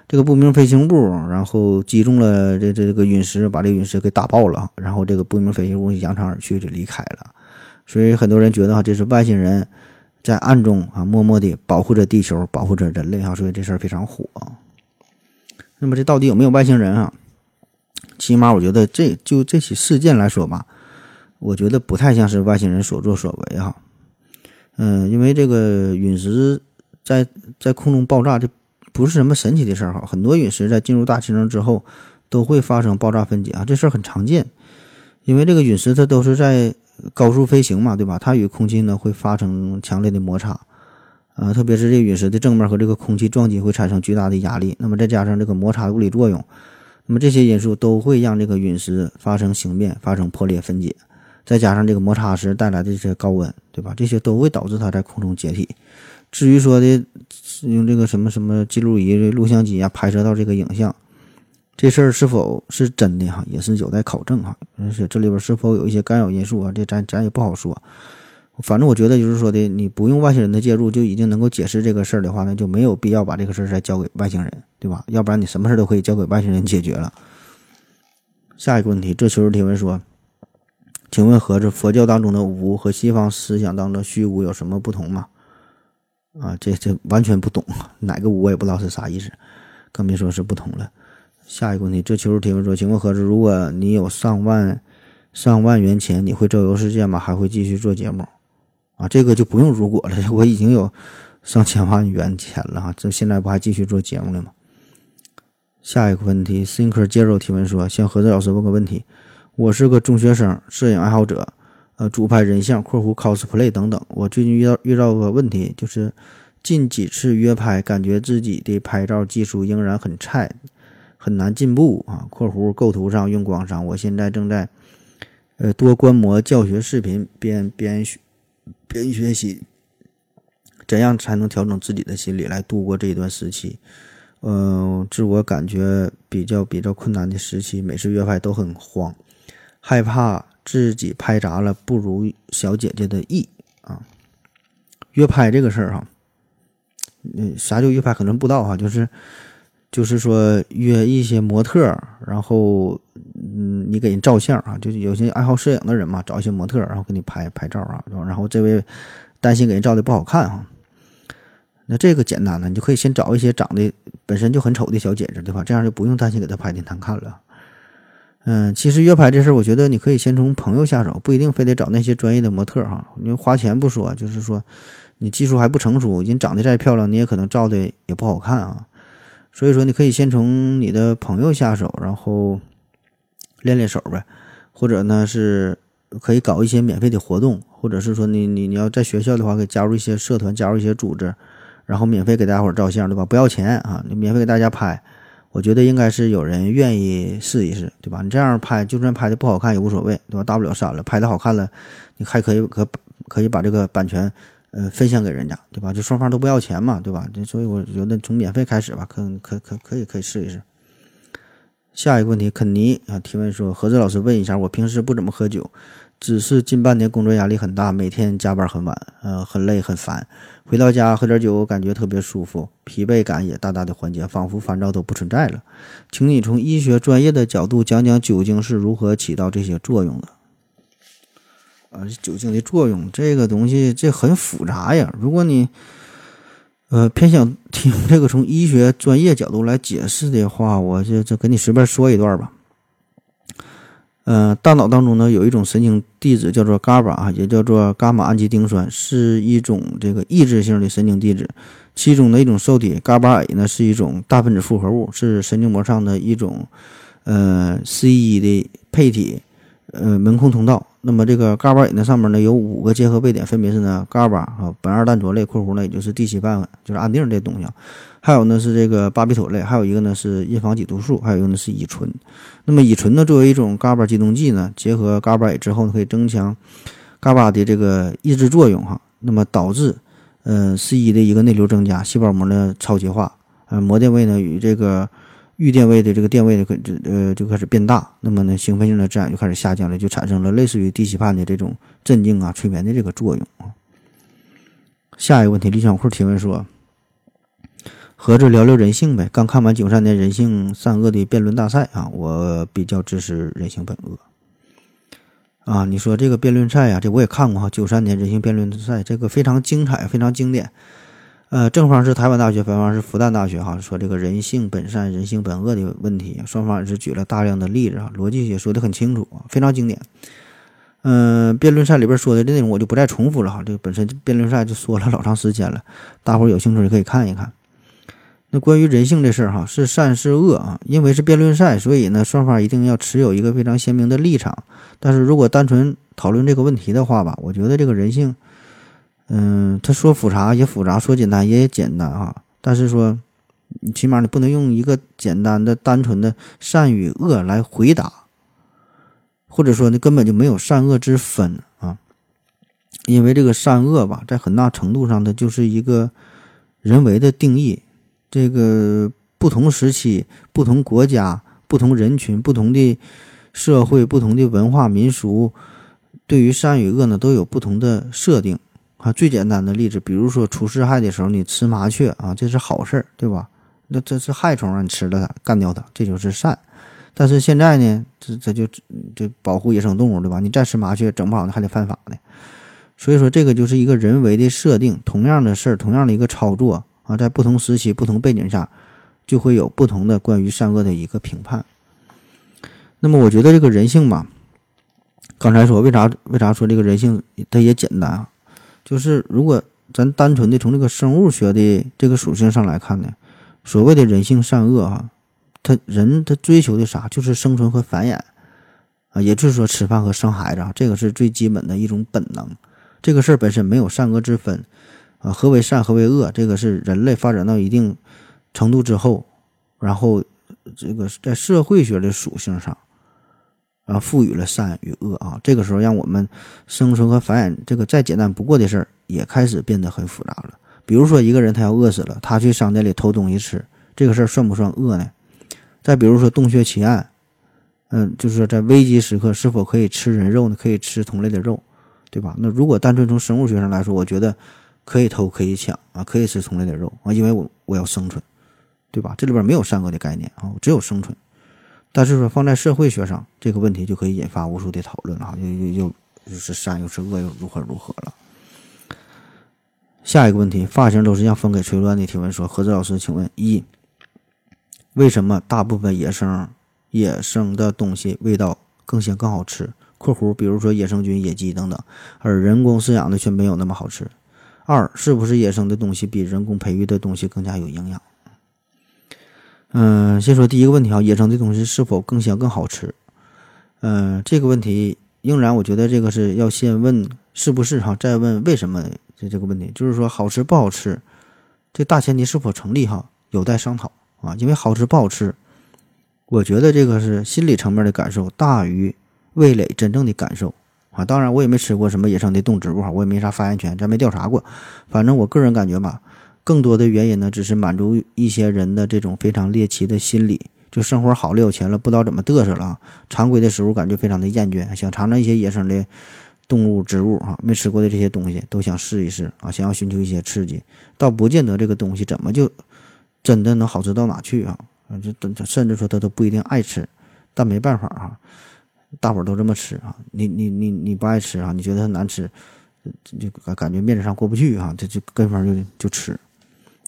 S2: 这个不明飞行物，然后击中了这这这个陨石，把这个陨石给打爆了，然后这个不明飞行物扬长而去，就离开了。所以很多人觉得哈，这是外星人在暗中啊，默默地保护着地球，保护着人类哈。所以这事儿非常火。那么这到底有没有外星人啊？起码我觉得这就这起事件来说吧，我觉得不太像是外星人所作所为哈。嗯，因为这个陨石在在空中爆炸这。不是什么神奇的事儿哈，很多陨石在进入大气层之后都会发生爆炸分解啊，这事儿很常见。因为这个陨石它都是在高速飞行嘛，对吧？它与空气呢会发生强烈的摩擦，呃，特别是这陨石的正面和这个空气撞击会产生巨大的压力，那么再加上这个摩擦物理作用，那么这些因素都会让这个陨石发生形变、发生破裂分解，再加上这个摩擦时带来的这些高温，对吧？这些都会导致它在空中解体。至于说的用这个什么什么记录仪、录像机啊拍摄到这个影像，这事儿是否是真的哈，也是有待考证哈。而且这里边是否有一些干扰因素啊，这咱咱也不好说。反正我觉得就是说的，你不用外星人的介入就已经能够解释这个事儿的话，那就没有必要把这个事儿再交给外星人，对吧？要不然你什么事儿都可以交给外星人解决了。下一个问题，这求助提问说，请问盒子，佛教当中的无和西方思想当中的虚无有什么不同吗？啊，这这完全不懂，哪个无我也不知道是啥意思，更别说是不同了。下一个问题，这求助提问说：请问何子，如果你有上万上万元钱，你会周游世界吗？还会继续做节目？啊，这个就不用如果了，我已经有上千万元钱了哈，这现在不还继续做节目了吗？下一个问题，Thinker 接着提问说：向何子老师问个问题，我是个中学生，摄影爱好者。呃，主拍人像（括弧 cosplay） 等等。我最近遇到遇到个问题，就是近几次约拍，感觉自己的拍照技术仍然很菜，很难进步啊。（括弧构图上用光上）我现在正在呃多观摩教学视频，边边学边学习，怎样才能调整自己的心理来度过这一段时期？嗯，自我感觉比较比较困难的时期，每次约拍都很慌，害怕。自己拍砸了不如小姐姐的意啊！约拍这个事儿哈，嗯，啥叫约拍？可能不知道哈，就是就是说约一些模特，然后嗯，你给人照相啊，就是有些爱好摄影的人嘛，找一些模特，然后给你拍拍照啊，然后这位担心给人照的不好看哈，那这个简单呢，你就可以先找一些长得本身就很丑的小姐姐，对吧？这样就不用担心给她拍的难看了。嗯，其实约拍这事儿，我觉得你可以先从朋友下手，不一定非得找那些专业的模特哈。因为花钱不说，就是说你技术还不成熟，人长得再漂亮，你也可能照的也不好看啊。所以说，你可以先从你的朋友下手，然后练练手呗。或者呢，是可以搞一些免费的活动，或者是说你你你要在学校的话，可以加入一些社团，加入一些组织，然后免费给大家伙照相，对吧？不要钱啊，你免费给大家拍。我觉得应该是有人愿意试一试，对吧？你这样拍，就算拍的不好看也无所谓，对吧？大不了删了。拍的好看了，你还可以可可以把这个版权，呃，分享给人家，对吧？就双方都不要钱嘛，对吧？所以我觉得从免费开始吧，可可可可以可以试一试。下一个问题，肯尼啊提问说：何志老师问一下，我平时不怎么喝酒，只是近半年工作压力很大，每天加班很晚，呃，很累很烦。回到家喝点酒，感觉特别舒服，疲惫感也大大的缓解，仿佛烦躁都不存在了。请你从医学专业的角度讲讲酒精是如何起到这些作用的。啊，酒精的作用这个东西这很复杂呀。如果你呃偏想听这个从医学专业角度来解释的话，我就就给你随便说一段吧。呃，大脑当中呢有一种神经递质叫做伽马啊，也叫做伽马氨基丁酸，是一种这个抑制性的神经递质。其中的一种受体伽马 A 呢是一种大分子复合物，是神经膜上的一种呃 C 一的配体呃门控通道。那么这个伽马 A 呢上面呢有五个结合位点，分别是呢伽巴啊苯二氮卓类（括弧呢也就是第七半就是安定这东西）。还有呢是这个巴比妥类，还有一个呢是印防己毒素，还有一个呢是乙醇。那么乙醇呢作为一种伽巴激动剂呢，结合伽马 A 之后呢，可以增强伽巴的这个抑制作用哈。那么导致呃 C 一的一个内流增加，细胞膜呢超极化，呃膜电位呢与这个预电位的这个电位的就呃就开始变大，那么呢兴奋性的自然就开始下降了，就产生了类似于第七判的这种镇静啊催眠的这个作用啊。下一个问题，李小库提问说。合着聊聊人性呗。刚看完九三年人性善恶的辩论大赛啊，我比较支持人性本恶。啊，你说这个辩论赛呀，这我也看过哈。九三年人性辩论赛，这个非常精彩，非常经典。呃，正方是台湾大学，反方是复旦大学哈。说这个人性本善，人性本恶的问题，双方也是举了大量的例子啊，逻辑也说的很清楚啊，非常经典。嗯，辩论赛里边说的内容我就不再重复了哈。这个本身辩论赛就说了老长时间了，大伙有兴趣可以看一看。那关于人性这事儿哈，是善是恶啊？因为是辩论赛，所以呢，双方一定要持有一个非常鲜明的立场。但是如果单纯讨论这个问题的话吧，我觉得这个人性，嗯，他说复杂也复杂，说简单也简单啊。但是说，你起码你不能用一个简单的、单纯的善与恶来回答，或者说你，根本就没有善恶之分啊。因为这个善恶吧，在很大程度上，它就是一个人为的定义。这个不同时期、不同国家、不同人群、不同的社会、不同的文化民俗，对于善与恶呢，都有不同的设定啊。最简单的例子，比如说除四害的时候，你吃麻雀啊，这是好事儿，对吧？那这是害虫啊，你吃了它，干掉它，这就是善。但是现在呢，这这就就保护野生动物，对吧？你再吃麻雀，整不好你还得犯法呢。所以说，这个就是一个人为的设定，同样的事儿，同样的一个操作。啊，在不同时期、不同背景下，就会有不同的关于善恶的一个评判。那么，我觉得这个人性吧，刚才说为啥为啥说这个人性它也简单啊？就是如果咱单纯的从这个生物学的这个属性上来看呢，所谓的人性善恶哈，他人他追求的啥？就是生存和繁衍啊，也就是说吃饭和生孩子啊，这个是最基本的一种本能。这个事儿本身没有善恶之分。啊，何为善，何为恶？这个是人类发展到一定程度之后，然后这个在社会学的属性上啊，赋予了善与恶啊。这个时候，让我们生存和繁衍这个再简单不过的事儿，也开始变得很复杂了。比如说，一个人他要饿死了，他去商店里偷东西吃，这个事儿算不算恶呢？再比如说洞穴奇案，嗯，就是说在危机时刻是否可以吃人肉呢？可以吃同类的肉，对吧？那如果单纯从生物学上来说，我觉得。可以偷，可以抢啊，可以吃同类的肉啊，因为我我要生存，对吧？这里边没有善恶的概念啊，只有生存。但是说放在社会学上，这个问题就可以引发无数的讨论了啊，又又又又是善又是恶又如何如何了。下一个问题，发型都是让风给吹乱的提问说：何子老师，请问一，为什么大部分野生野生的东西味道更鲜更好吃（括弧比如说野生菌、野鸡等等），而人工饲养的却没有那么好吃？二是不是野生的东西比人工培育的东西更加有营养？嗯，先说第一个问题啊，野生的东西是否更香更好吃？嗯，这个问题仍然我觉得这个是要先问是不是哈，再问为什么这这个问题，就是说好吃不好吃，这大前提是否成立哈，有待商讨啊。因为好吃不好吃，我觉得这个是心理层面的感受大于味蕾真正的感受。啊，当然我也没吃过什么野生的动植物哈，我也没啥发言权，咱没调查过。反正我个人感觉吧，更多的原因呢，只是满足一些人的这种非常猎奇的心理，就生活好了有钱了，不知道怎么嘚瑟了啊。常规的食物感觉非常的厌倦，想尝尝一些野生的动物、植物啊，没吃过的这些东西都想试一试啊，想要寻求一些刺激，倒不见得这个东西怎么就真的能好吃到哪去啊？啊，这等甚至说他都不一定爱吃，但没办法啊，大伙儿都这么吃啊，你你你你不爱吃啊，你觉得它难吃，就感感觉面子上过不去啊，这就跟风就就吃。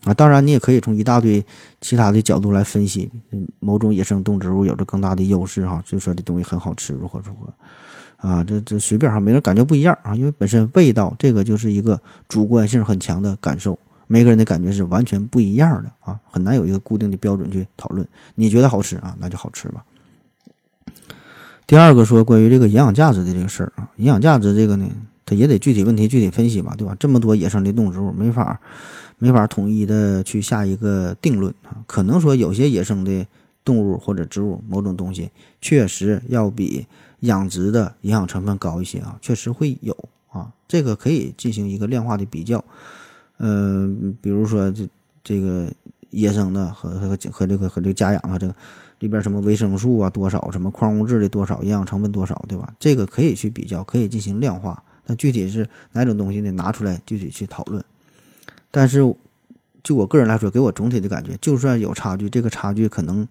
S2: 啊，当然，你也可以从一大堆其他的角度来分析，某种野生动植物有着更大的优势哈，就说这东西很好吃，如何如何，啊，这这随便哈，每个人感觉不一样啊，因为本身味道这个就是一个主观性很强的感受，每个人的感觉是完全不一样的啊，很难有一个固定的标准去讨论。你觉得好吃啊，那就好吃吧。第二个说关于这个营养价值的这个事儿啊，营养价值这个呢，它也得具体问题具体分析吧，对吧？这么多野生的动植物，没法。没法统一的去下一个定论啊，可能说有些野生的动物或者植物某种东西确实要比养殖的营养成分高一些啊，确实会有啊，这个可以进行一个量化的比较，嗯，比如说这这个野生的和和和这个和这个家养的这个里边什么维生素啊多少，什么矿物质的多少，营养成分多少，对吧？这个可以去比较，可以进行量化，那具体是哪种东西呢？拿出来具体去讨论。但是，就我个人来说，给我总体的感觉，就算有差距，这个差距可能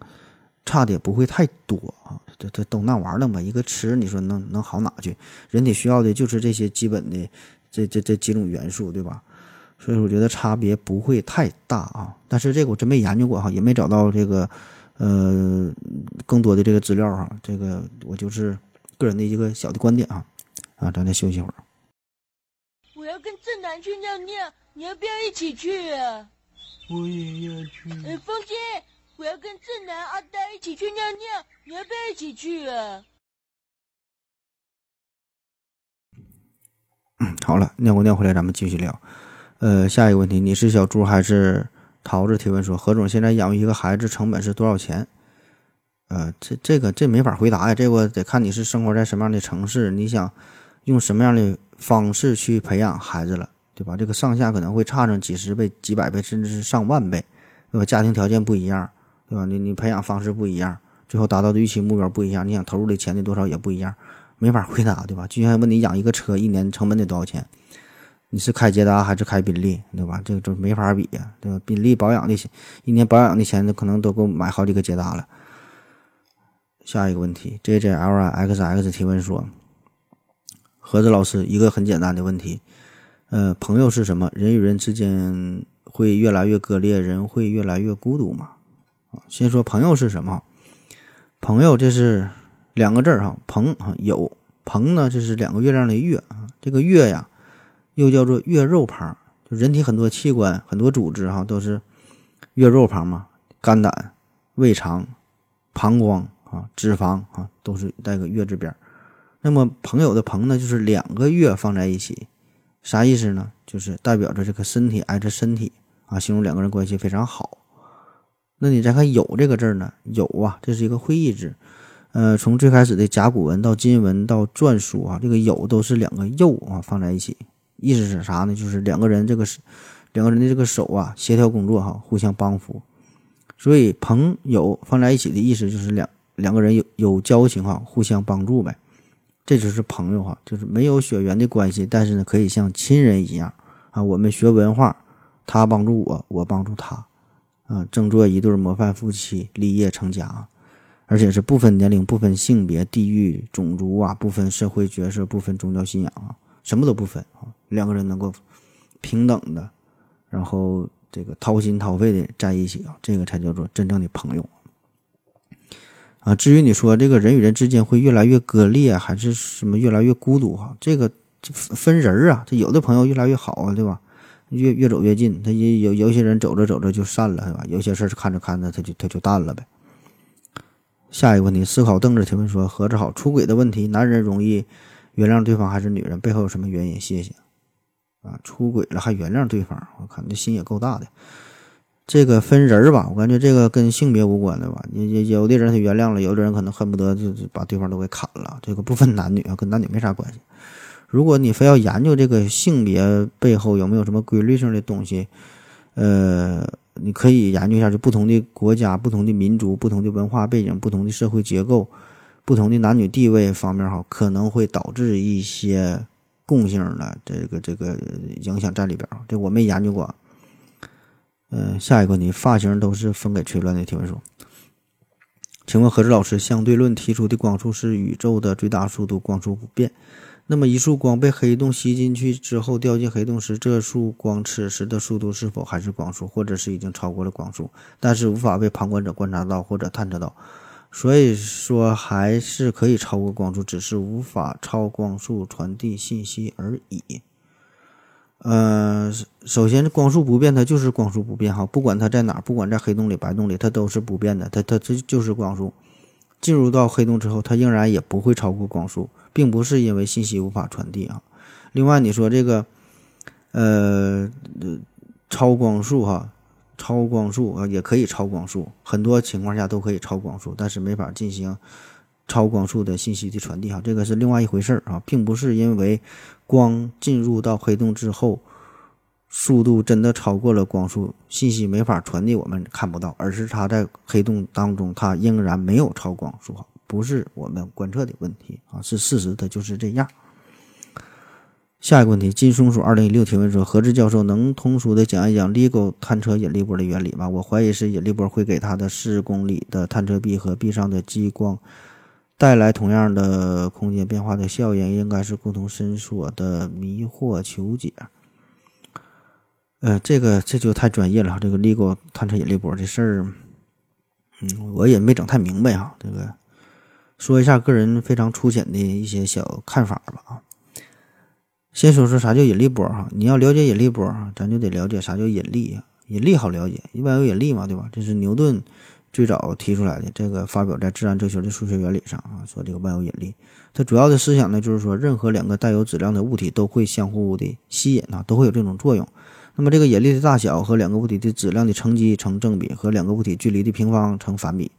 S2: 差的也不会太多啊。这这都那玩意儿嘛，一个吃，你说能能好哪去？人体需要的就是这些基本的这这这几种元素，对吧？所以我觉得差别不会太大啊。但是这个我真没研究过哈，也没找到这个呃更多的这个资料哈。这个我就是个人的一个小的观点啊啊，咱再休息会儿。
S3: 我要跟正南去尿尿。你要不要一起去啊？
S4: 我也要去。
S3: 哎，风姐，我要跟正南、阿呆一起去尿尿，你要不要一起去啊？
S2: 嗯，好了，尿过尿回来，咱们继续聊。呃，下一个问题，你是小猪还是桃子？提问说，何总现在养育一个孩子成本是多少钱？呃，这这个这没法回答呀，这个得看你是生活在什么样的城市，你想用什么样的方式去培养孩子了。对吧？这个上下可能会差上几十倍、几百倍，甚至是上万倍，对吧？家庭条件不一样，对吧？你你培养方式不一样，最后达到的预期目标不一样，你想投入的钱的多少也不一样，没法回答，对吧？就像问你养一个车一年成本得多少钱，你是开捷达还是开宾利，对吧？这个就没法比呀，对吧？宾利保养的钱，一年保养的钱，可能都够买好几个捷达了。下一个问题，J J L X X 提问说：盒子老师，一个很简单的问题。呃，朋友是什么？人与人之间会越来越割裂，人会越来越孤独吗？啊，先说朋友是什么？朋友这是两个字儿哈，朋啊有朋呢，这是两个月亮的月啊。这个月呀，又叫做月肉旁，就人体很多器官、很多组织哈，都是月肉旁嘛，肝胆、胃肠、膀胱啊、脂肪啊，都是带个月字边儿。那么朋友的朋呢，就是两个月放在一起。啥意思呢？就是代表着这个身体挨着身体啊，形容两个人关系非常好。那你再看“有”这个字呢？“有”啊，这是一个会意字。呃，从最开始的甲骨文到金文到篆书啊，这个“有”都是两个“又”啊放在一起，意思是啥呢？就是两个人这个是两个人的这个手啊，协调工作哈，互相帮扶。所以朋友放在一起的意思就是两两个人有有交情哈，互相帮助呗。这就是朋友哈，就是没有血缘的关系，但是呢，可以像亲人一样啊。我们学文化，他帮助我，我帮助他，啊，争做一对模范夫妻，立业成家，而且是不分年龄、不分性别、地域、种族啊，不分社会角色、不分宗教信仰啊，什么都不分啊。两个人能够平等的，然后这个掏心掏肺的在一起啊，这个才叫做真正的朋友。啊，至于你说这个人与人之间会越来越割裂，还是什么越来越孤独哈？这个分人啊，这有的朋友越来越好啊，对吧？越越走越近，他也有有些人走着走着就散了，是吧？有些事看着看着他就他就淡了呗。下一个问题，思考凳子提问说：何子好，出轨的问题，男人容易原谅对方还是女人？背后有什么原因？谢谢。啊，出轨了还原谅对方，我看这心也够大的。这个分人儿吧，我感觉这个跟性别无关的吧。有有有的人他原谅了，有的人可能恨不得就就把对方都给砍了。这个不分男女啊，跟男女没啥关系。如果你非要研究这个性别背后有没有什么规律性的东西，呃，你可以研究一下，就不同的国家、不同的民族、不同的文化背景、不同的社会结构、不同的男女地位方面哈，可能会导致一些共性的这个这个影响在里边儿。这我没研究过。嗯，下一个问题，发型都是分给吹乱的提问说，请问何志老师，相对论提出的光速是宇宙的最大速度，光速不变。那么一束光被黑洞吸进去之后掉进黑洞时，这束光此时的速度是否还是光速，或者是已经超过了光速，但是无法被旁观者观察到或者探测到？所以说还是可以超过光速，只是无法超光速传递信息而已。呃，首先光速不变，它就是光速不变哈，不管它在哪儿，不管在黑洞里、白洞里，它都是不变的，它它这就是光速。进入到黑洞之后，它仍然也不会超过光速，并不是因为信息无法传递啊。另外，你说这个，呃，超光速哈，超光速啊，也可以超光速，很多情况下都可以超光速，但是没法进行超光速的信息的传递哈，这个是另外一回事儿啊，并不是因为光进入到黑洞之后。速度真的超过了光速，信息没法传递，我们看不到，而是它在黑洞当中，它仍然没有超光速，不是我们观测的问题啊，是事实，它就是这样。下一个问题，金松鼠二零一六提问说：何志教授能通俗的讲一讲 LIGO 探测引力波的原理吗？我怀疑是引力波会给它的四公里的探测臂和臂上的激光带来同样的空间变化的效应，应该是共同伸缩的迷惑求解。呃，这个这就太专业了这个 LIGO 探测引力波这事儿，嗯，我也没整太明白哈。这个说一下个人非常粗浅的一些小看法吧啊。先说说啥叫引力波哈？你要了解引力波哈，咱就得了解啥叫引力。引力好了解，一般有引力嘛，对吧？这是牛顿最早提出来的，这个发表在《自然哲学的数学原理》上啊，说这个万有引力。它主要的思想呢，就是说任何两个带有质量的物体都会相互的吸引啊，都会有这种作用。那么这个引力的大小和两个物体的质量的乘积成正比，和两个物体距离的平方成反比。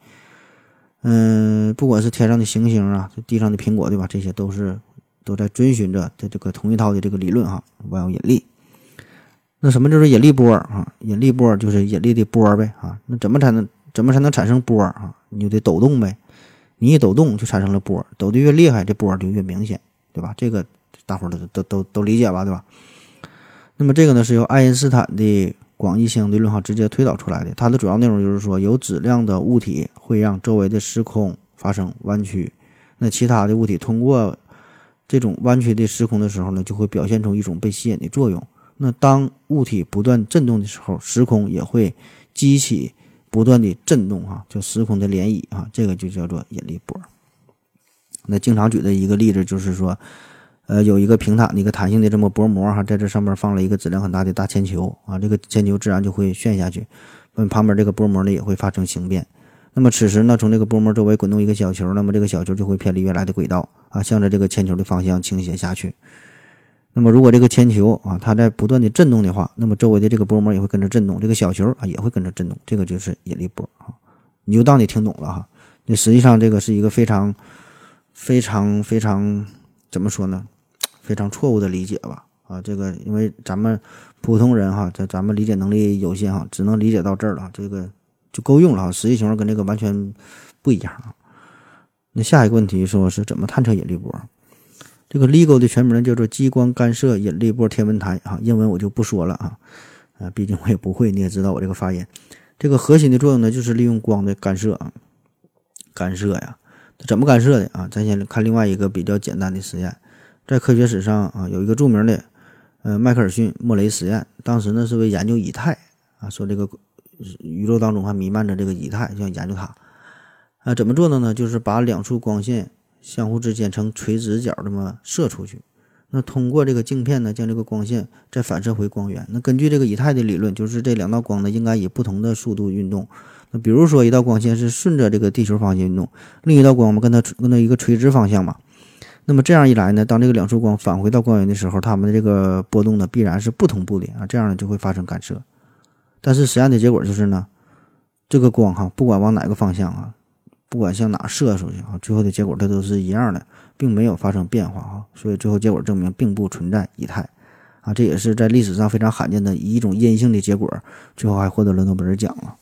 S2: 嗯，不管是天上的行星啊，地上的苹果，对吧？这些都是都在遵循着的这个同一套的这个理论哈，万有引力。那什么就是引力波啊？引力波就是引力的波呗啊。那怎么才能怎么才能产生波啊？你就得抖动呗。你一抖动就产生了波，抖得越厉害，这波就越明显，对吧？这个大伙都都都都理解吧，对吧？那么这个呢，是由爱因斯坦的广义相对论哈直接推导出来的。它的主要内容就是说，有质量的物体会让周围的时空发生弯曲，那其他的物体通过这种弯曲的时空的时候呢，就会表现出一种被吸引的作用。那当物体不断振动的时候，时空也会激起不断的震动哈，叫时空的涟漪啊，这个就叫做引力波。那经常举的一个例子就是说。呃，有一个平坦的一个弹性的这么薄膜哈，在这上面放了一个质量很大的大铅球啊，这个铅球自然就会旋下去，那么旁边这个薄膜呢也会发生形变。那么此时呢，从这个薄膜周围滚动一个小球，那么这个小球就会偏离原来的轨道啊，向着这个铅球的方向倾斜下去。那么如果这个铅球啊，它在不断的震动的话，那么周围的这个薄膜也会跟着震动，这个小球啊也会跟着震动，这个就是引力波啊。你就当你听懂了哈，那实际上这个是一个非常、非常、非常怎么说呢？非常错误的理解吧，啊，这个因为咱们普通人哈，在咱们理解能力有限哈，只能理解到这儿了，这个就够用了哈。实际情况跟这个完全不一样啊。那下一个问题说是怎么探测引力波？这个 LIGO 的全名叫做激光干涉引力波天文台啊，英文我就不说了啊，啊，毕竟我也不会，你也知道我这个发音。这个核心的作用呢，就是利用光的干涉啊，干涉呀，怎么干涉的啊？咱先看另外一个比较简单的实验。在科学史上啊，有一个著名的，呃，迈克尔逊莫雷实验。当时呢是为研究以太啊，说这个宇宙当中还弥漫着这个以太，想研究它。啊，怎么做的呢？就是把两束光线相互之间呈垂直角这么射出去。那通过这个镜片呢，将这个光线再反射回光源。那根据这个以太的理论，就是这两道光呢应该以不同的速度运动。那比如说一道光线是顺着这个地球方向运动，另一道光嘛跟它跟它一个垂直方向嘛。那么这样一来呢，当这个两束光返回到光源的时候，它们的这个波动呢必然是不同步的啊，这样呢就会发生干涉。但是实验的结果就是呢，这个光哈不管往哪个方向啊，不管向哪射出去啊，最后的结果它都是一样的，并没有发生变化啊。所以最后结果证明并不存在以太啊，这也是在历史上非常罕见的以一种阴性的结果，最后还获得了诺贝尔奖了。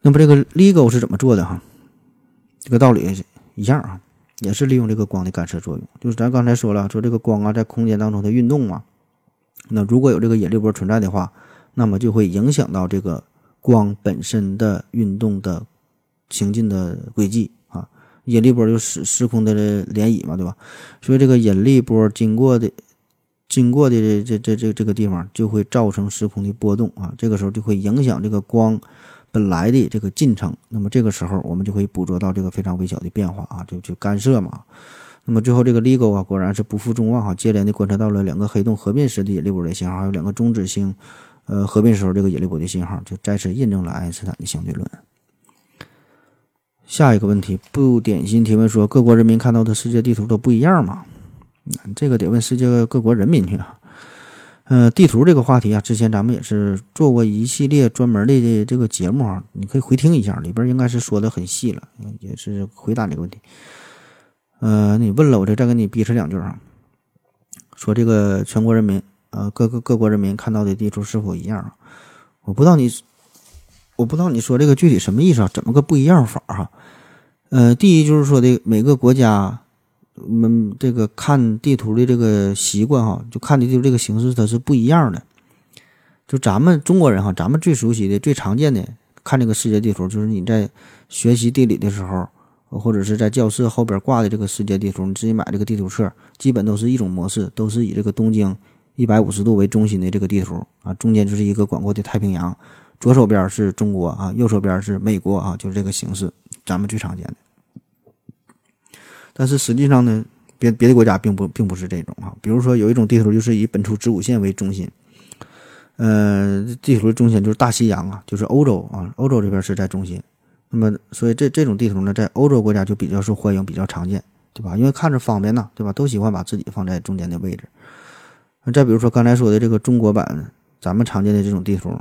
S2: 那么这个 LIGO 是怎么做的哈？这个道理一样啊，也是利用这个光的干涉作用。就是咱刚才说了，说这个光啊在空间当中它运动嘛，那如果有这个引力波存在的话，那么就会影响到这个光本身的运动的行进的轨迹啊。引力波就是时空的涟漪嘛，对吧？所以这个引力波经过的、经过的这这这这个地方，就会造成时空的波动啊。这个时候就会影响这个光本来的这个进程。那么这个时候，我们就可以捕捉到这个非常微小的变化啊，就就干涉嘛。那么最后这个 LIGO 啊，果然是不负众望哈，接连的观测到了两个黑洞合并时的引力波的信号，还有两个中子星呃合并时候这个引力波的信号，就再次印证了爱因斯坦的相对论。下一个问题，不点心提问说：各国人民看到的世界地图都不一样吗？这个得问世界各国人民去啊。呃，地图这个话题啊，之前咱们也是做过一系列专门的这个节目啊，你可以回听一下，里边应该是说的很细了，也是回答这个问题。呃，你问了，我就再给你逼扯两句啊。说这个全国人民，呃，各个各国人民看到的地图是否一样？我不知道你，我不知道你说这个具体什么意思啊？怎么个不一样法哈？呃，第一就是说的每个国家，我们这个看地图的这个习惯哈，就看的地图这个形式它是不一样的。就咱们中国人哈，咱们最熟悉的、最常见的看这个世界地图，就是你在学习地理的时候。或者是在教室后边挂的这个世界地图，你自己买这个地图册，基本都是一种模式，都是以这个东经一百五十度为中心的这个地图啊，中间就是一个广阔的太平洋，左手边是中国啊，右手边是美国啊，就是这个形式，咱们最常见的。但是实际上呢，别别的国家并不并不是这种啊，比如说有一种地图就是以本初子午线为中心，呃，地图的中心就是大西洋啊，就是欧洲啊，欧洲这边是在中心。那么，所以这这种地图呢，在欧洲国家就比较受欢迎，比较常见，对吧？因为看着方便呐，对吧？都喜欢把自己放在中间的位置。再比如说刚才说的这个中国版，咱们常见的这种地图，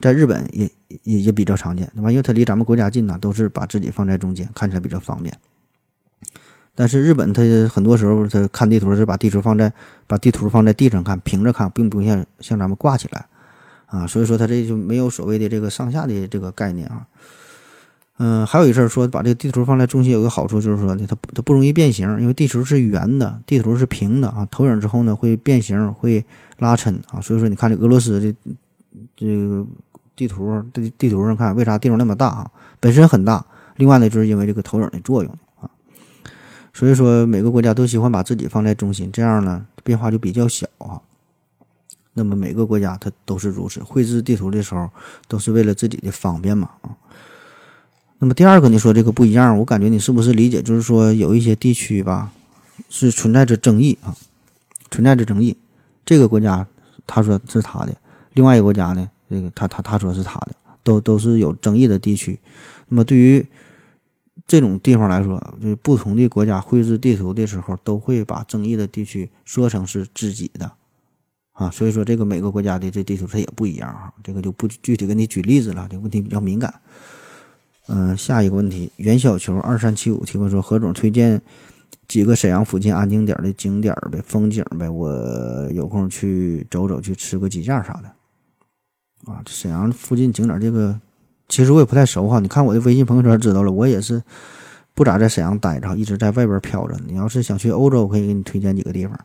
S2: 在日本也也也比较常见，对吧？因为它离咱们国家近呐，都是把自己放在中间，看起来比较方便。但是日本它很多时候它看地图是把地图放在把地图放在地上看，平着看，并不像像咱们挂起来啊，所以说它这就没有所谓的这个上下的这个概念啊。嗯，还有一事儿说，把这个地图放在中心有个好处，就是说呢，它它不容易变形，因为地球是圆的，地图是平的啊。投影之后呢，会变形，会拉抻啊。所以说，你看这俄罗斯的这个地图，地地图上看，为啥地方那么大啊？本身很大，另外呢，就是因为这个投影的作用啊。所以说，每个国家都喜欢把自己放在中心，这样呢，变化就比较小啊。那么每个国家它都是如此，绘制地图的时候都是为了自己的方便嘛啊。那么第二个，你说这个不一样，我感觉你是不是理解，就是说有一些地区吧，是存在着争议啊，存在着争议。这个国家他说是他的，另外一个国家呢，这个他他他说是他的，都都是有争议的地区。那么对于这种地方来说，就是不同的国家绘制地图的时候，都会把争议的地区说成是自己的啊。所以说，这个每个国家的这地图它也不一样啊。这个就不具体给你举例子了，这个问题比较敏感。嗯，下一个问题，袁小球二三七五提问说：何总推荐几个沈阳附近安静点的景点呗，风景呗，我有空去走走，去吃个鸡架啥的。啊，沈阳附近景点这个，其实我也不太熟哈。你看我的微信朋友圈知道了，我也是不咋在沈阳待着，一直在外边飘着。你要是想去欧洲，我可以给你推荐几个地方。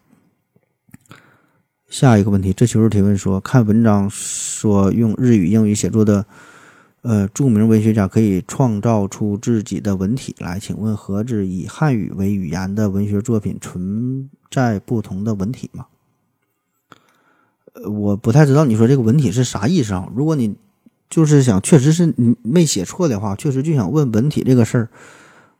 S2: 下一个问题，这球提问说：看文章说用日语、英语写作的。呃，著名文学家可以创造出自己的文体来。请问，何止以汉语为语言的文学作品存在不同的文体吗？我不太知道你说这个文体是啥意思啊？如果你就是想，确实是你没写错的话，确实就想问文体这个事儿。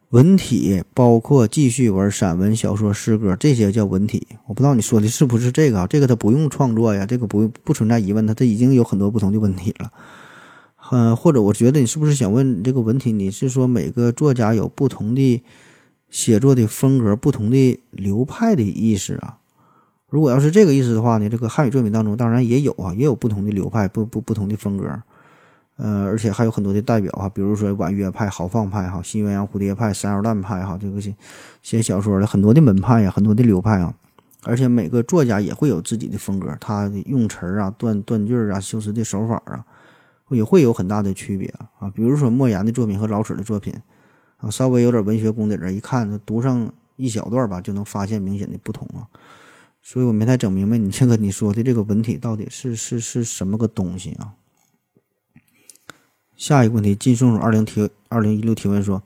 S2: 文体包括记叙文、散文、小说、诗歌这些叫文体。我不知道你说的是不是这个啊？这个它不用创作呀，这个不不存在疑问，它它已经有很多不同的文体了。嗯，或者我觉得你是不是想问这个文体？你是说每个作家有不同的写作的风格、不同的流派的意思啊？如果要是这个意思的话呢，这个汉语作品当中当然也有啊，也有不同的流派、不不不同的风格，呃，而且还有很多的代表啊，比如说婉约派、豪放派哈、新鸳鸯蝴蝶派、三腰蛋派哈，这个写写小说的很多的门派呀，很多的流派啊，而且每个作家也会有自己的风格，他的用词啊、断断句啊、修辞的手法啊，也会有很大的区别啊。比如说莫言的作品和老舍的作品啊，稍微有点文学功底的人，一看读上一小段吧，就能发现明显的不同啊。所以我没太整明白你这个你说的这个文体到底是是是什么个东西啊？下一个问题，金松鼠二零提二零一六提问说。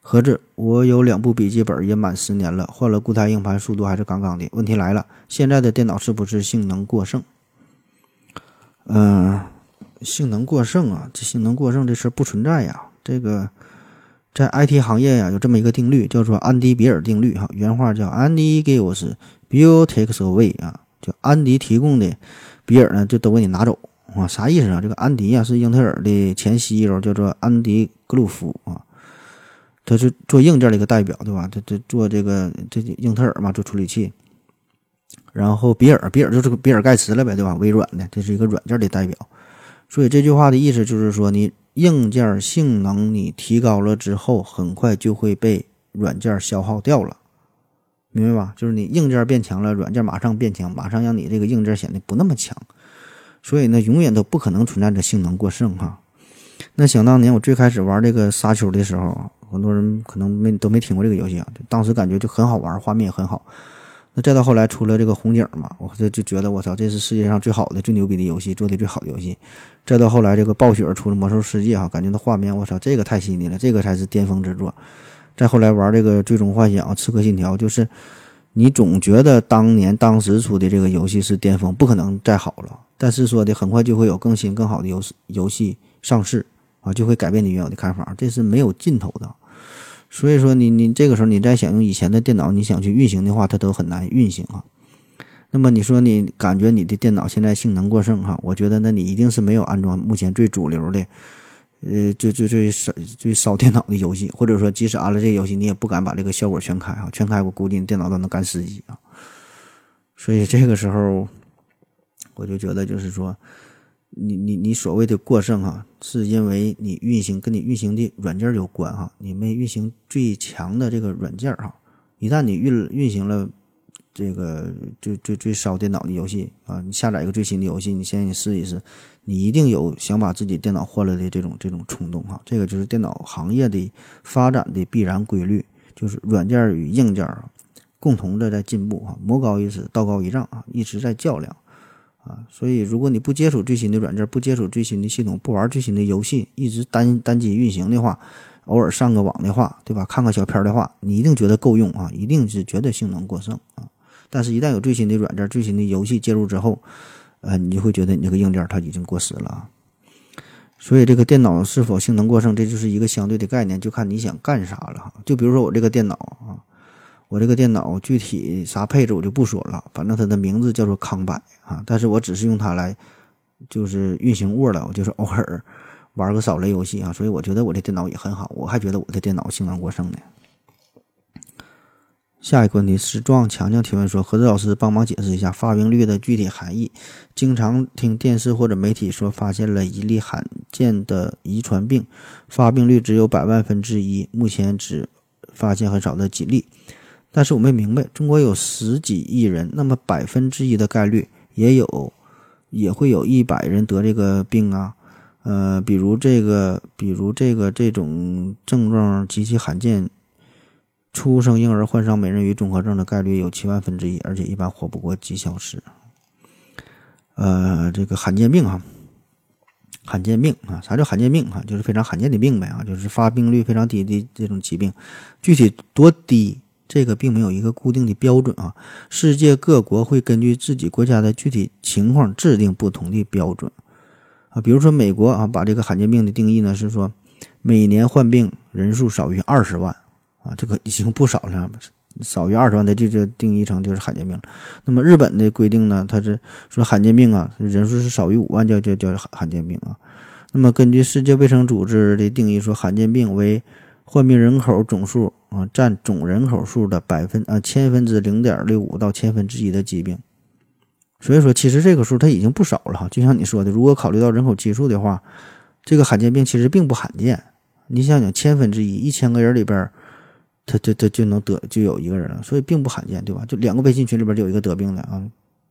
S2: 何止，我有两部笔记本也满十年了，换了固态硬盘，速度还是杠杠的。问题来了，现在的电脑是不是性能过剩？嗯，性能过剩啊，这性能过剩这事儿不存在呀。这个在 IT 行业呀，有这么一个定律，叫做安迪比尔定律。哈，原话叫 “Andy gives, Bill takes away” 啊，就安迪提供的，比尔呢就都给你拿走啊。啥意思啊？这个安迪呀是英特尔的前 CEO，叫做安迪格鲁夫啊。他是做硬件的一个代表，对吧？他他做这个这英特尔嘛，做处理器。然后比尔，比尔就是比尔盖茨了呗，对吧？微软的，这是一个软件的代表。所以这句话的意思就是说，你硬件性能你提高了之后，很快就会被软件消耗掉了，明白吧？就是你硬件变强了，软件马上变强，马上让你这个硬件显得不那么强。所以呢，永远都不可能存在着性能过剩哈。那想当年我最开始玩这个沙丘的时候。很多人可能没都没听过这个游戏啊，当时感觉就很好玩，画面也很好。那再到后来出了这个红警嘛，我这就觉得我操，这是世界上最好的、最牛逼的游戏，做的最好的游戏。再到后来这个暴雪出了魔兽世界哈，感觉那画面我操，这个太细腻了，这个才是巅峰之作。再后来玩这个最终幻想、刺客信条，就是你总觉得当年当时出的这个游戏是巅峰，不可能再好了。但是说的很快就会有更新更好的游戏游戏上市啊，就会改变你原有的看法，这是没有尽头的。所以说，你你这个时候你再想用以前的电脑，你想去运行的话，它都很难运行啊。那么你说你感觉你的电脑现在性能过剩哈？我觉得那你一定是没有安装目前最主流的，呃，最最最烧最烧电脑的游戏，或者说即使安了这个游戏，你也不敢把这个效果全开啊，全开我估计你电脑都能干死机啊。所以这个时候，我就觉得就是说。你你你所谓的过剩哈，是因为你运行跟你运行的软件有关哈，你没运行最强的这个软件哈。一旦你运运行了这个最最最烧电脑的游戏啊，你下载一个最新的游戏，你先试一试，你一定有想把自己电脑换了的这种这种冲动哈。这个就是电脑行业的发展的必然规律，就是软件与硬件共同的在进步哈，魔高一尺，道高一丈啊，一直在较量。啊，所以如果你不接触最新的软件，不接触最新的系统，不玩最新的游戏，一直单单机运行的话，偶尔上个网的话，对吧？看个小片的话，你一定觉得够用啊，一定是觉得性能过剩啊。但是，一旦有最新的软件、最新的游戏介入之后，呃，你就会觉得你这个硬件它已经过时了。所以，这个电脑是否性能过剩，这就是一个相对的概念，就看你想干啥了。就比如说我这个电脑啊。我这个电脑具体啥配置我就不说了，反正它的名字叫做康柏啊，但是我只是用它来就是运行 Word，我就是偶尔玩个扫雷游戏啊，所以我觉得我的电脑也很好，我还觉得我的电脑性能过剩呢。下一个问题是壮强强提问说：何子老师帮忙解释一下发病率的具体含义。经常听电视或者媒体说发现了一例罕见的遗传病，发病率只有百万分之一，目前只发现很少的几例。但是我没明白，中国有十几亿人，那么百分之一的概率也有，也会有一百人得这个病啊。呃，比如这个，比如这个这种症状极其罕见，出生婴儿患上美人鱼综合症的概率有七万分之一，而且一般活不过几小时。呃，这个罕见病啊，罕见病啊，啥叫罕见病啊？就是非常罕见的病呗啊，就是发病率非常低的这种疾病，具体多低？这个并没有一个固定的标准啊，世界各国会根据自己国家的具体情况制定不同的标准啊。比如说美国啊，把这个罕见病的定义呢是说，每年患病人数少于二十万啊，这个已经不少了，少于二十万的这就定义成就是罕见病了。那么日本的规定呢，它是说罕见病啊，人数是少于五万叫叫叫罕见病啊。那么根据世界卫生组织的定义说，罕见病为患病人口总数。啊，占总人口数的百分啊千分之零点六五到千分之一的疾病，所以说其实这个数它已经不少了哈。就像你说的，如果考虑到人口基数的话，这个罕见病其实并不罕见。你想想，千分之一，一千个人里边他他、他就能得就有一个人了，所以并不罕见，对吧？就两个微信群里边就有一个得病的啊，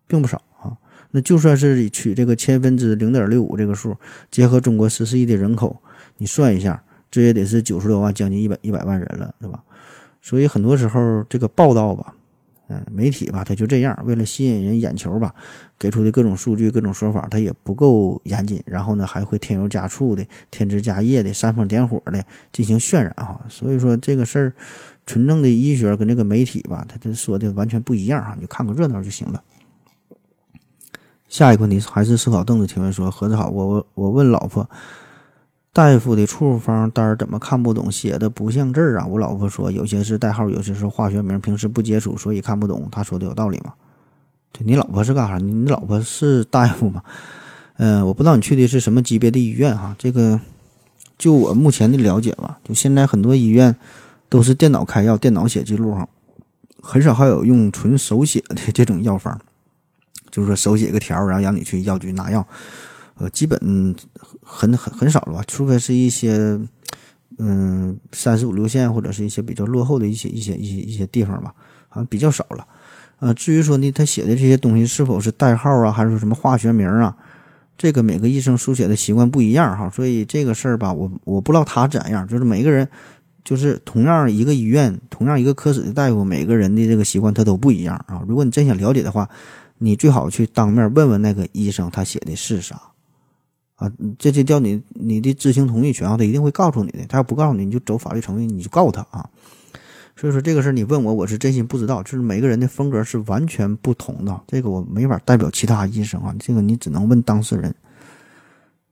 S2: 并不少啊。那就算是取这个千分之零点六五这个数，结合中国十四亿的人口，你算一下，这也得是九十多万，将近一百一百万人了，对吧？所以很多时候这个报道吧，嗯，媒体吧，他就这样，为了吸引人眼球吧，给出的各种数据、各种说法，他也不够严谨，然后呢，还会添油加醋的、添枝加叶的、煽风点火的进行渲染哈。所以说这个事儿，纯正的医学跟这个媒体吧，他这说的完全不一样哈，你就看个热闹就行了。下一个问题还是思考凳子提问说：何子好，我我我问老婆，大夫的处方单怎么看不懂？写的不像字儿啊！我老婆说有些是代号，有些是化学名，平时不接触，所以看不懂。她说的有道理吗？对你老婆是干啥？你老婆是大夫吗？嗯，我不知道你去的是什么级别的医院哈。这个就我目前的了解吧，就现在很多医院都是电脑开药、电脑写记录哈，很少还有用纯手写的这种药方。就是说手写个条，然后让你去药局拿药，呃，基本很很很少了吧？除非是一些，嗯，三十五六线或者是一些比较落后的一些一些一些一些地方吧，好像比较少了。呃，至于说呢，他写的这些东西是否是代号啊，还是说什么化学名啊？这个每个医生书写的习惯不一样哈，所以这个事儿吧，我我不知道他怎样。就是每个人，就是同样一个医院，同样一个科室的大夫，每个人的这个习惯他都不一样啊。如果你真想了解的话，你最好去当面问问那个医生，他写的是啥啊？这就叫你你的知情同意权啊，他一定会告诉你的。他要不告诉你，你就走法律程序，你就告他啊。所以说这个事儿你问我，我是真心不知道。就是每个人的风格是完全不同的，这个我没法代表其他医生啊。这个你只能问当事人。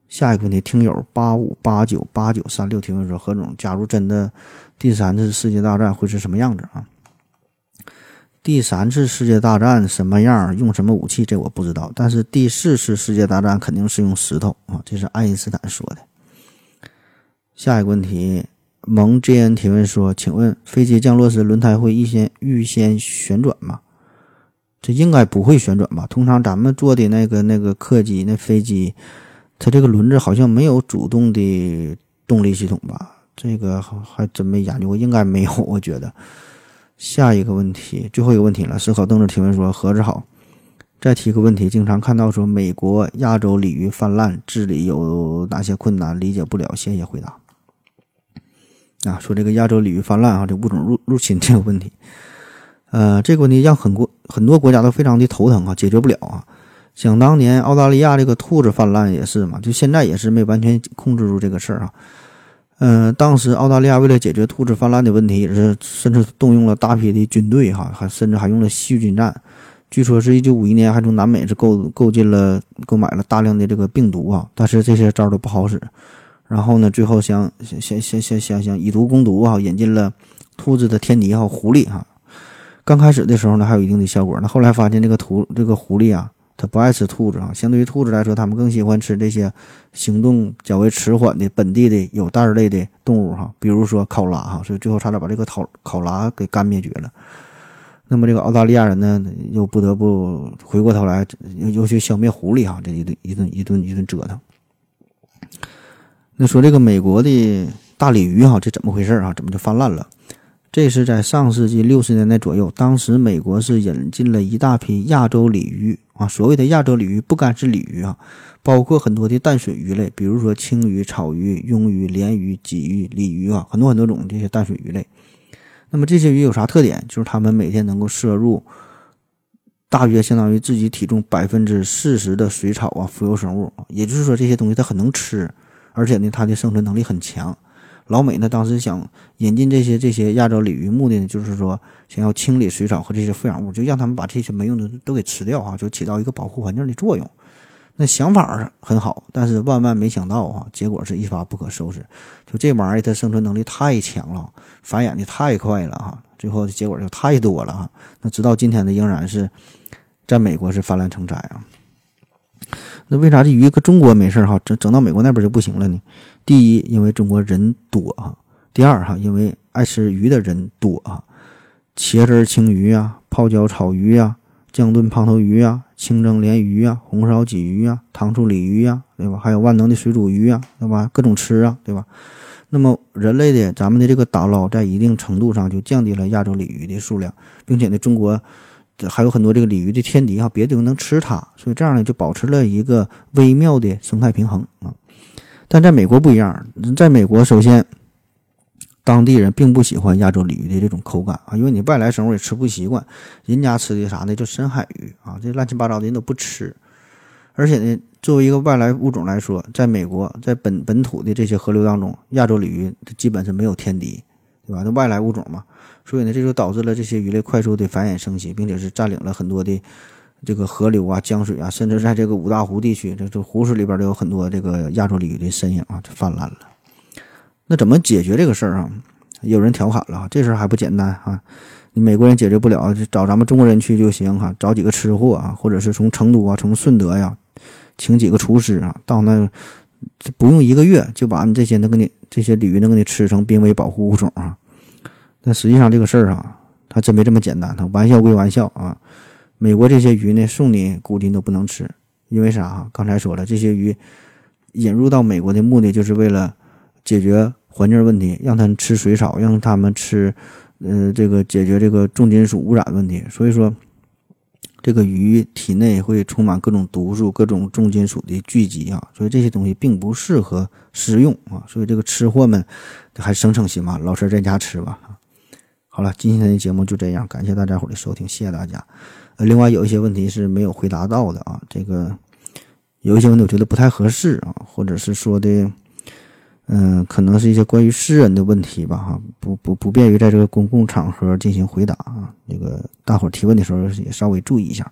S2: 下一个问题，听友八五八九八九三六提问说：何总，假如真的第三次世界大战会是什么样子啊？第三次世界大战什么样？用什么武器？这我不知道。但是第四次世界大战肯定是用石头啊！这是爱因斯坦说的。下一个问题，蒙 JN 提问说：“请问飞机降落时轮胎会预先预先旋转吗？”这应该不会旋转吧？通常咱们坐的那个那个客机那飞机，它这个轮子好像没有主动的动力系统吧？这个还真没研究过，应该没有，我觉得。下一个问题，最后一个问题了。思考邓子提问说：“何子好，再提个问题，经常看到说美国亚洲鲤鱼泛滥，治理有哪些困难？理解不了，谢谢回答。”啊，说这个亚洲鲤鱼泛滥啊，这物种入入侵这个问题，呃，这个问题让很多很多国家都非常的头疼啊，解决不了啊。想当年澳大利亚这个兔子泛滥也是嘛，就现在也是没完全控制住这个事儿啊。嗯，当时澳大利亚为了解决兔子泛滥的问题，也是甚至动用了大批的军队，哈，还甚至还用了细菌战。据说是一九五一年还从南美是购购进了购买了大量的这个病毒啊，但是这些招都不好使。然后呢，最后想想想想想想以毒攻毒啊，引进了兔子的天敌哈狐狸哈。刚开始的时候呢，还有一定的效果。那后来发现这个兔这个狐狸啊。它不爱吃兔子啊，相对于兔子来说，它们更喜欢吃这些行动较为迟缓的本地的有袋类的动物哈，比如说考拉哈，所以最后差点把这个考考拉给干灭绝了。那么这个澳大利亚人呢，又不得不回过头来又又去消灭狐狸哈，这一顿一顿一顿一顿折腾。那说这个美国的大鲤鱼哈，这怎么回事啊？怎么就泛滥了？这是在上世纪六十年代左右，当时美国是引进了一大批亚洲鲤鱼啊。所谓的亚洲鲤鱼，不单是鲤鱼啊，包括很多的淡水鱼类，比如说青鱼、草鱼、鳙鱼、鲢鱼、鲫鱼、鲤鱼啊，很多很多种这些淡水鱼类。那么这些鱼有啥特点？就是它们每天能够摄入大约相当于自己体重百分之四十的水草啊，浮游生物。也就是说，这些东西它很能吃，而且呢，它的生存能力很强。老美呢，当时想引进这些这些亚洲鲤鱼，目的呢就是说想要清理水草和这些富养物，就让他们把这些没用的都给吃掉啊，就起到一个保护环境的作用。那想法很好，但是万万没想到啊，结果是一发不可收拾。就这玩意儿，它生存能力太强了，繁衍的太快了哈，最后的结果就太多了哈。那直到今天呢，仍然是在美国是泛滥成灾啊。那为啥这鱼搁中国没事哈，整整到美国那边就不行了呢？第一，因为中国人多啊；第二，哈，因为爱吃鱼的人多啊。茄汁青鱼啊，泡椒草鱼啊，酱炖胖头鱼啊，清蒸鲢鱼啊，红烧鲫鱼啊，糖醋鲤鱼啊，对吧？还有万能的水煮鱼啊，对吧？各种吃啊，对吧？那么人类的咱们的这个打捞，在一定程度上就降低了亚洲鲤鱼的数量，并且呢，中国还有很多这个鲤鱼的天敌啊，别的能吃它，所以这样呢，就保持了一个微妙的生态平衡啊。但在美国不一样，在美国首先。当地人并不喜欢亚洲鲤鱼的这种口感啊，因为你外来生物也吃不习惯，人家吃的啥呢？就深海鱼啊，这乱七八糟的人都不吃。而且呢，作为一个外来物种来说，在美国，在本本土的这些河流当中，亚洲鲤鱼它基本是没有天敌，对吧？那外来物种嘛，所以呢，这就导致了这些鱼类快速的繁衍生息，并且是占领了很多的这个河流啊、江水啊，甚至在这个五大湖地区，这这湖水里边都有很多这个亚洲鲤鱼的身影啊，就泛滥了。那怎么解决这个事儿啊？有人调侃了，这事儿还不简单啊！你美国人解决不了，就找咱们中国人去就行哈，找几个吃货啊，或者是从成都啊、从顺德呀，请几个厨师啊，到那不用一个月就把你这些能给你这些鲤鱼能给你吃成濒危保护物种啊！但实际上这个事儿啊，它真没这么简单。它玩笑归玩笑啊，美国这些鱼呢，送你估计都不能吃，因为啥？刚才说了，这些鱼引入到美国的目的就是为了。解决环境问题，让他们吃水草，让他们吃，呃，这个解决这个重金属污染问题。所以说，这个鱼体内会充满各种毒素、各种重金属的聚集啊，所以这些东西并不适合食用啊。所以这个吃货们还省省心吧，老实在家吃吧。好了，今天的节目就这样，感谢大家伙的收听，谢谢大家。呃，另外有一些问题是没有回答到的啊，这个有一些问题我觉得不太合适啊，或者是说的。嗯，可能是一些关于私人的问题吧，哈，不不不便于在这个公共场合进行回答啊。那个大伙提问的时候也稍微注意一下，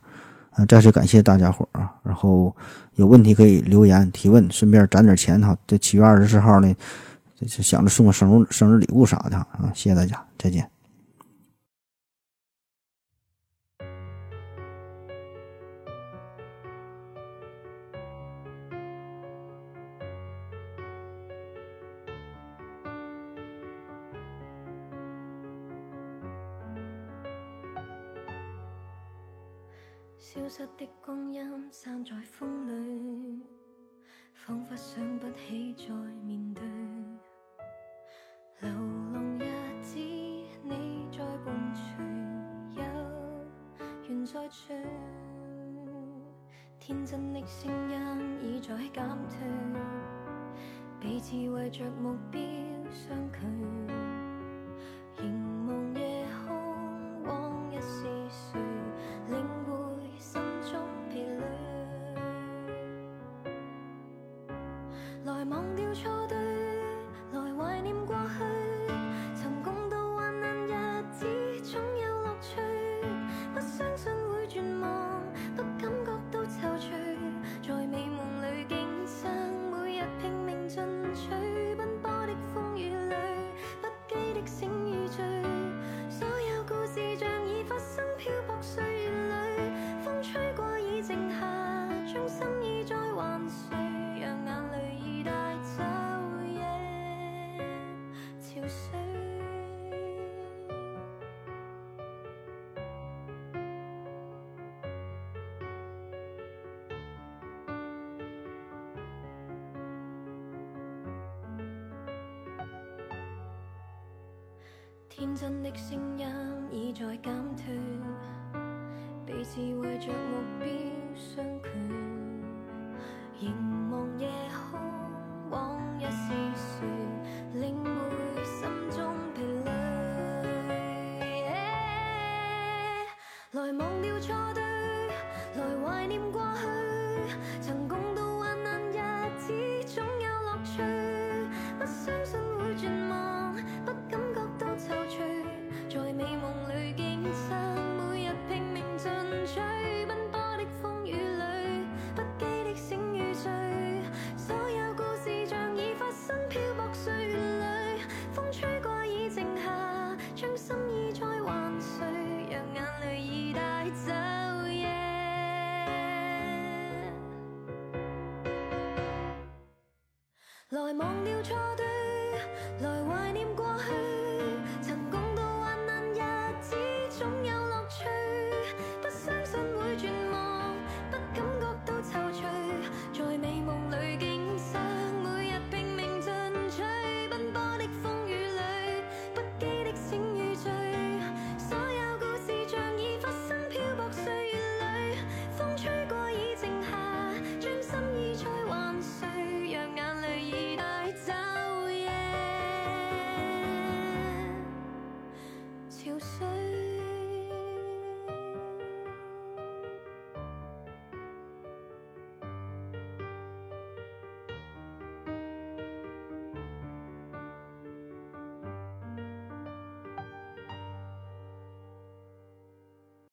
S2: 啊，再次感谢大家伙儿啊。然后有问题可以留言提问，顺便攒点钱哈。这七月二十四号呢，想着送个生日生日礼物啥的啊。谢谢大家，再见。
S5: 散在风里，仿佛想不起再面对。流浪日子，你在伴随，有缘再聚。天真的声音已在减退，彼此为着目标相距，凝望夜空，往日是谁来？忘掉错对，天真的声音已在减退，彼此为着目标相距，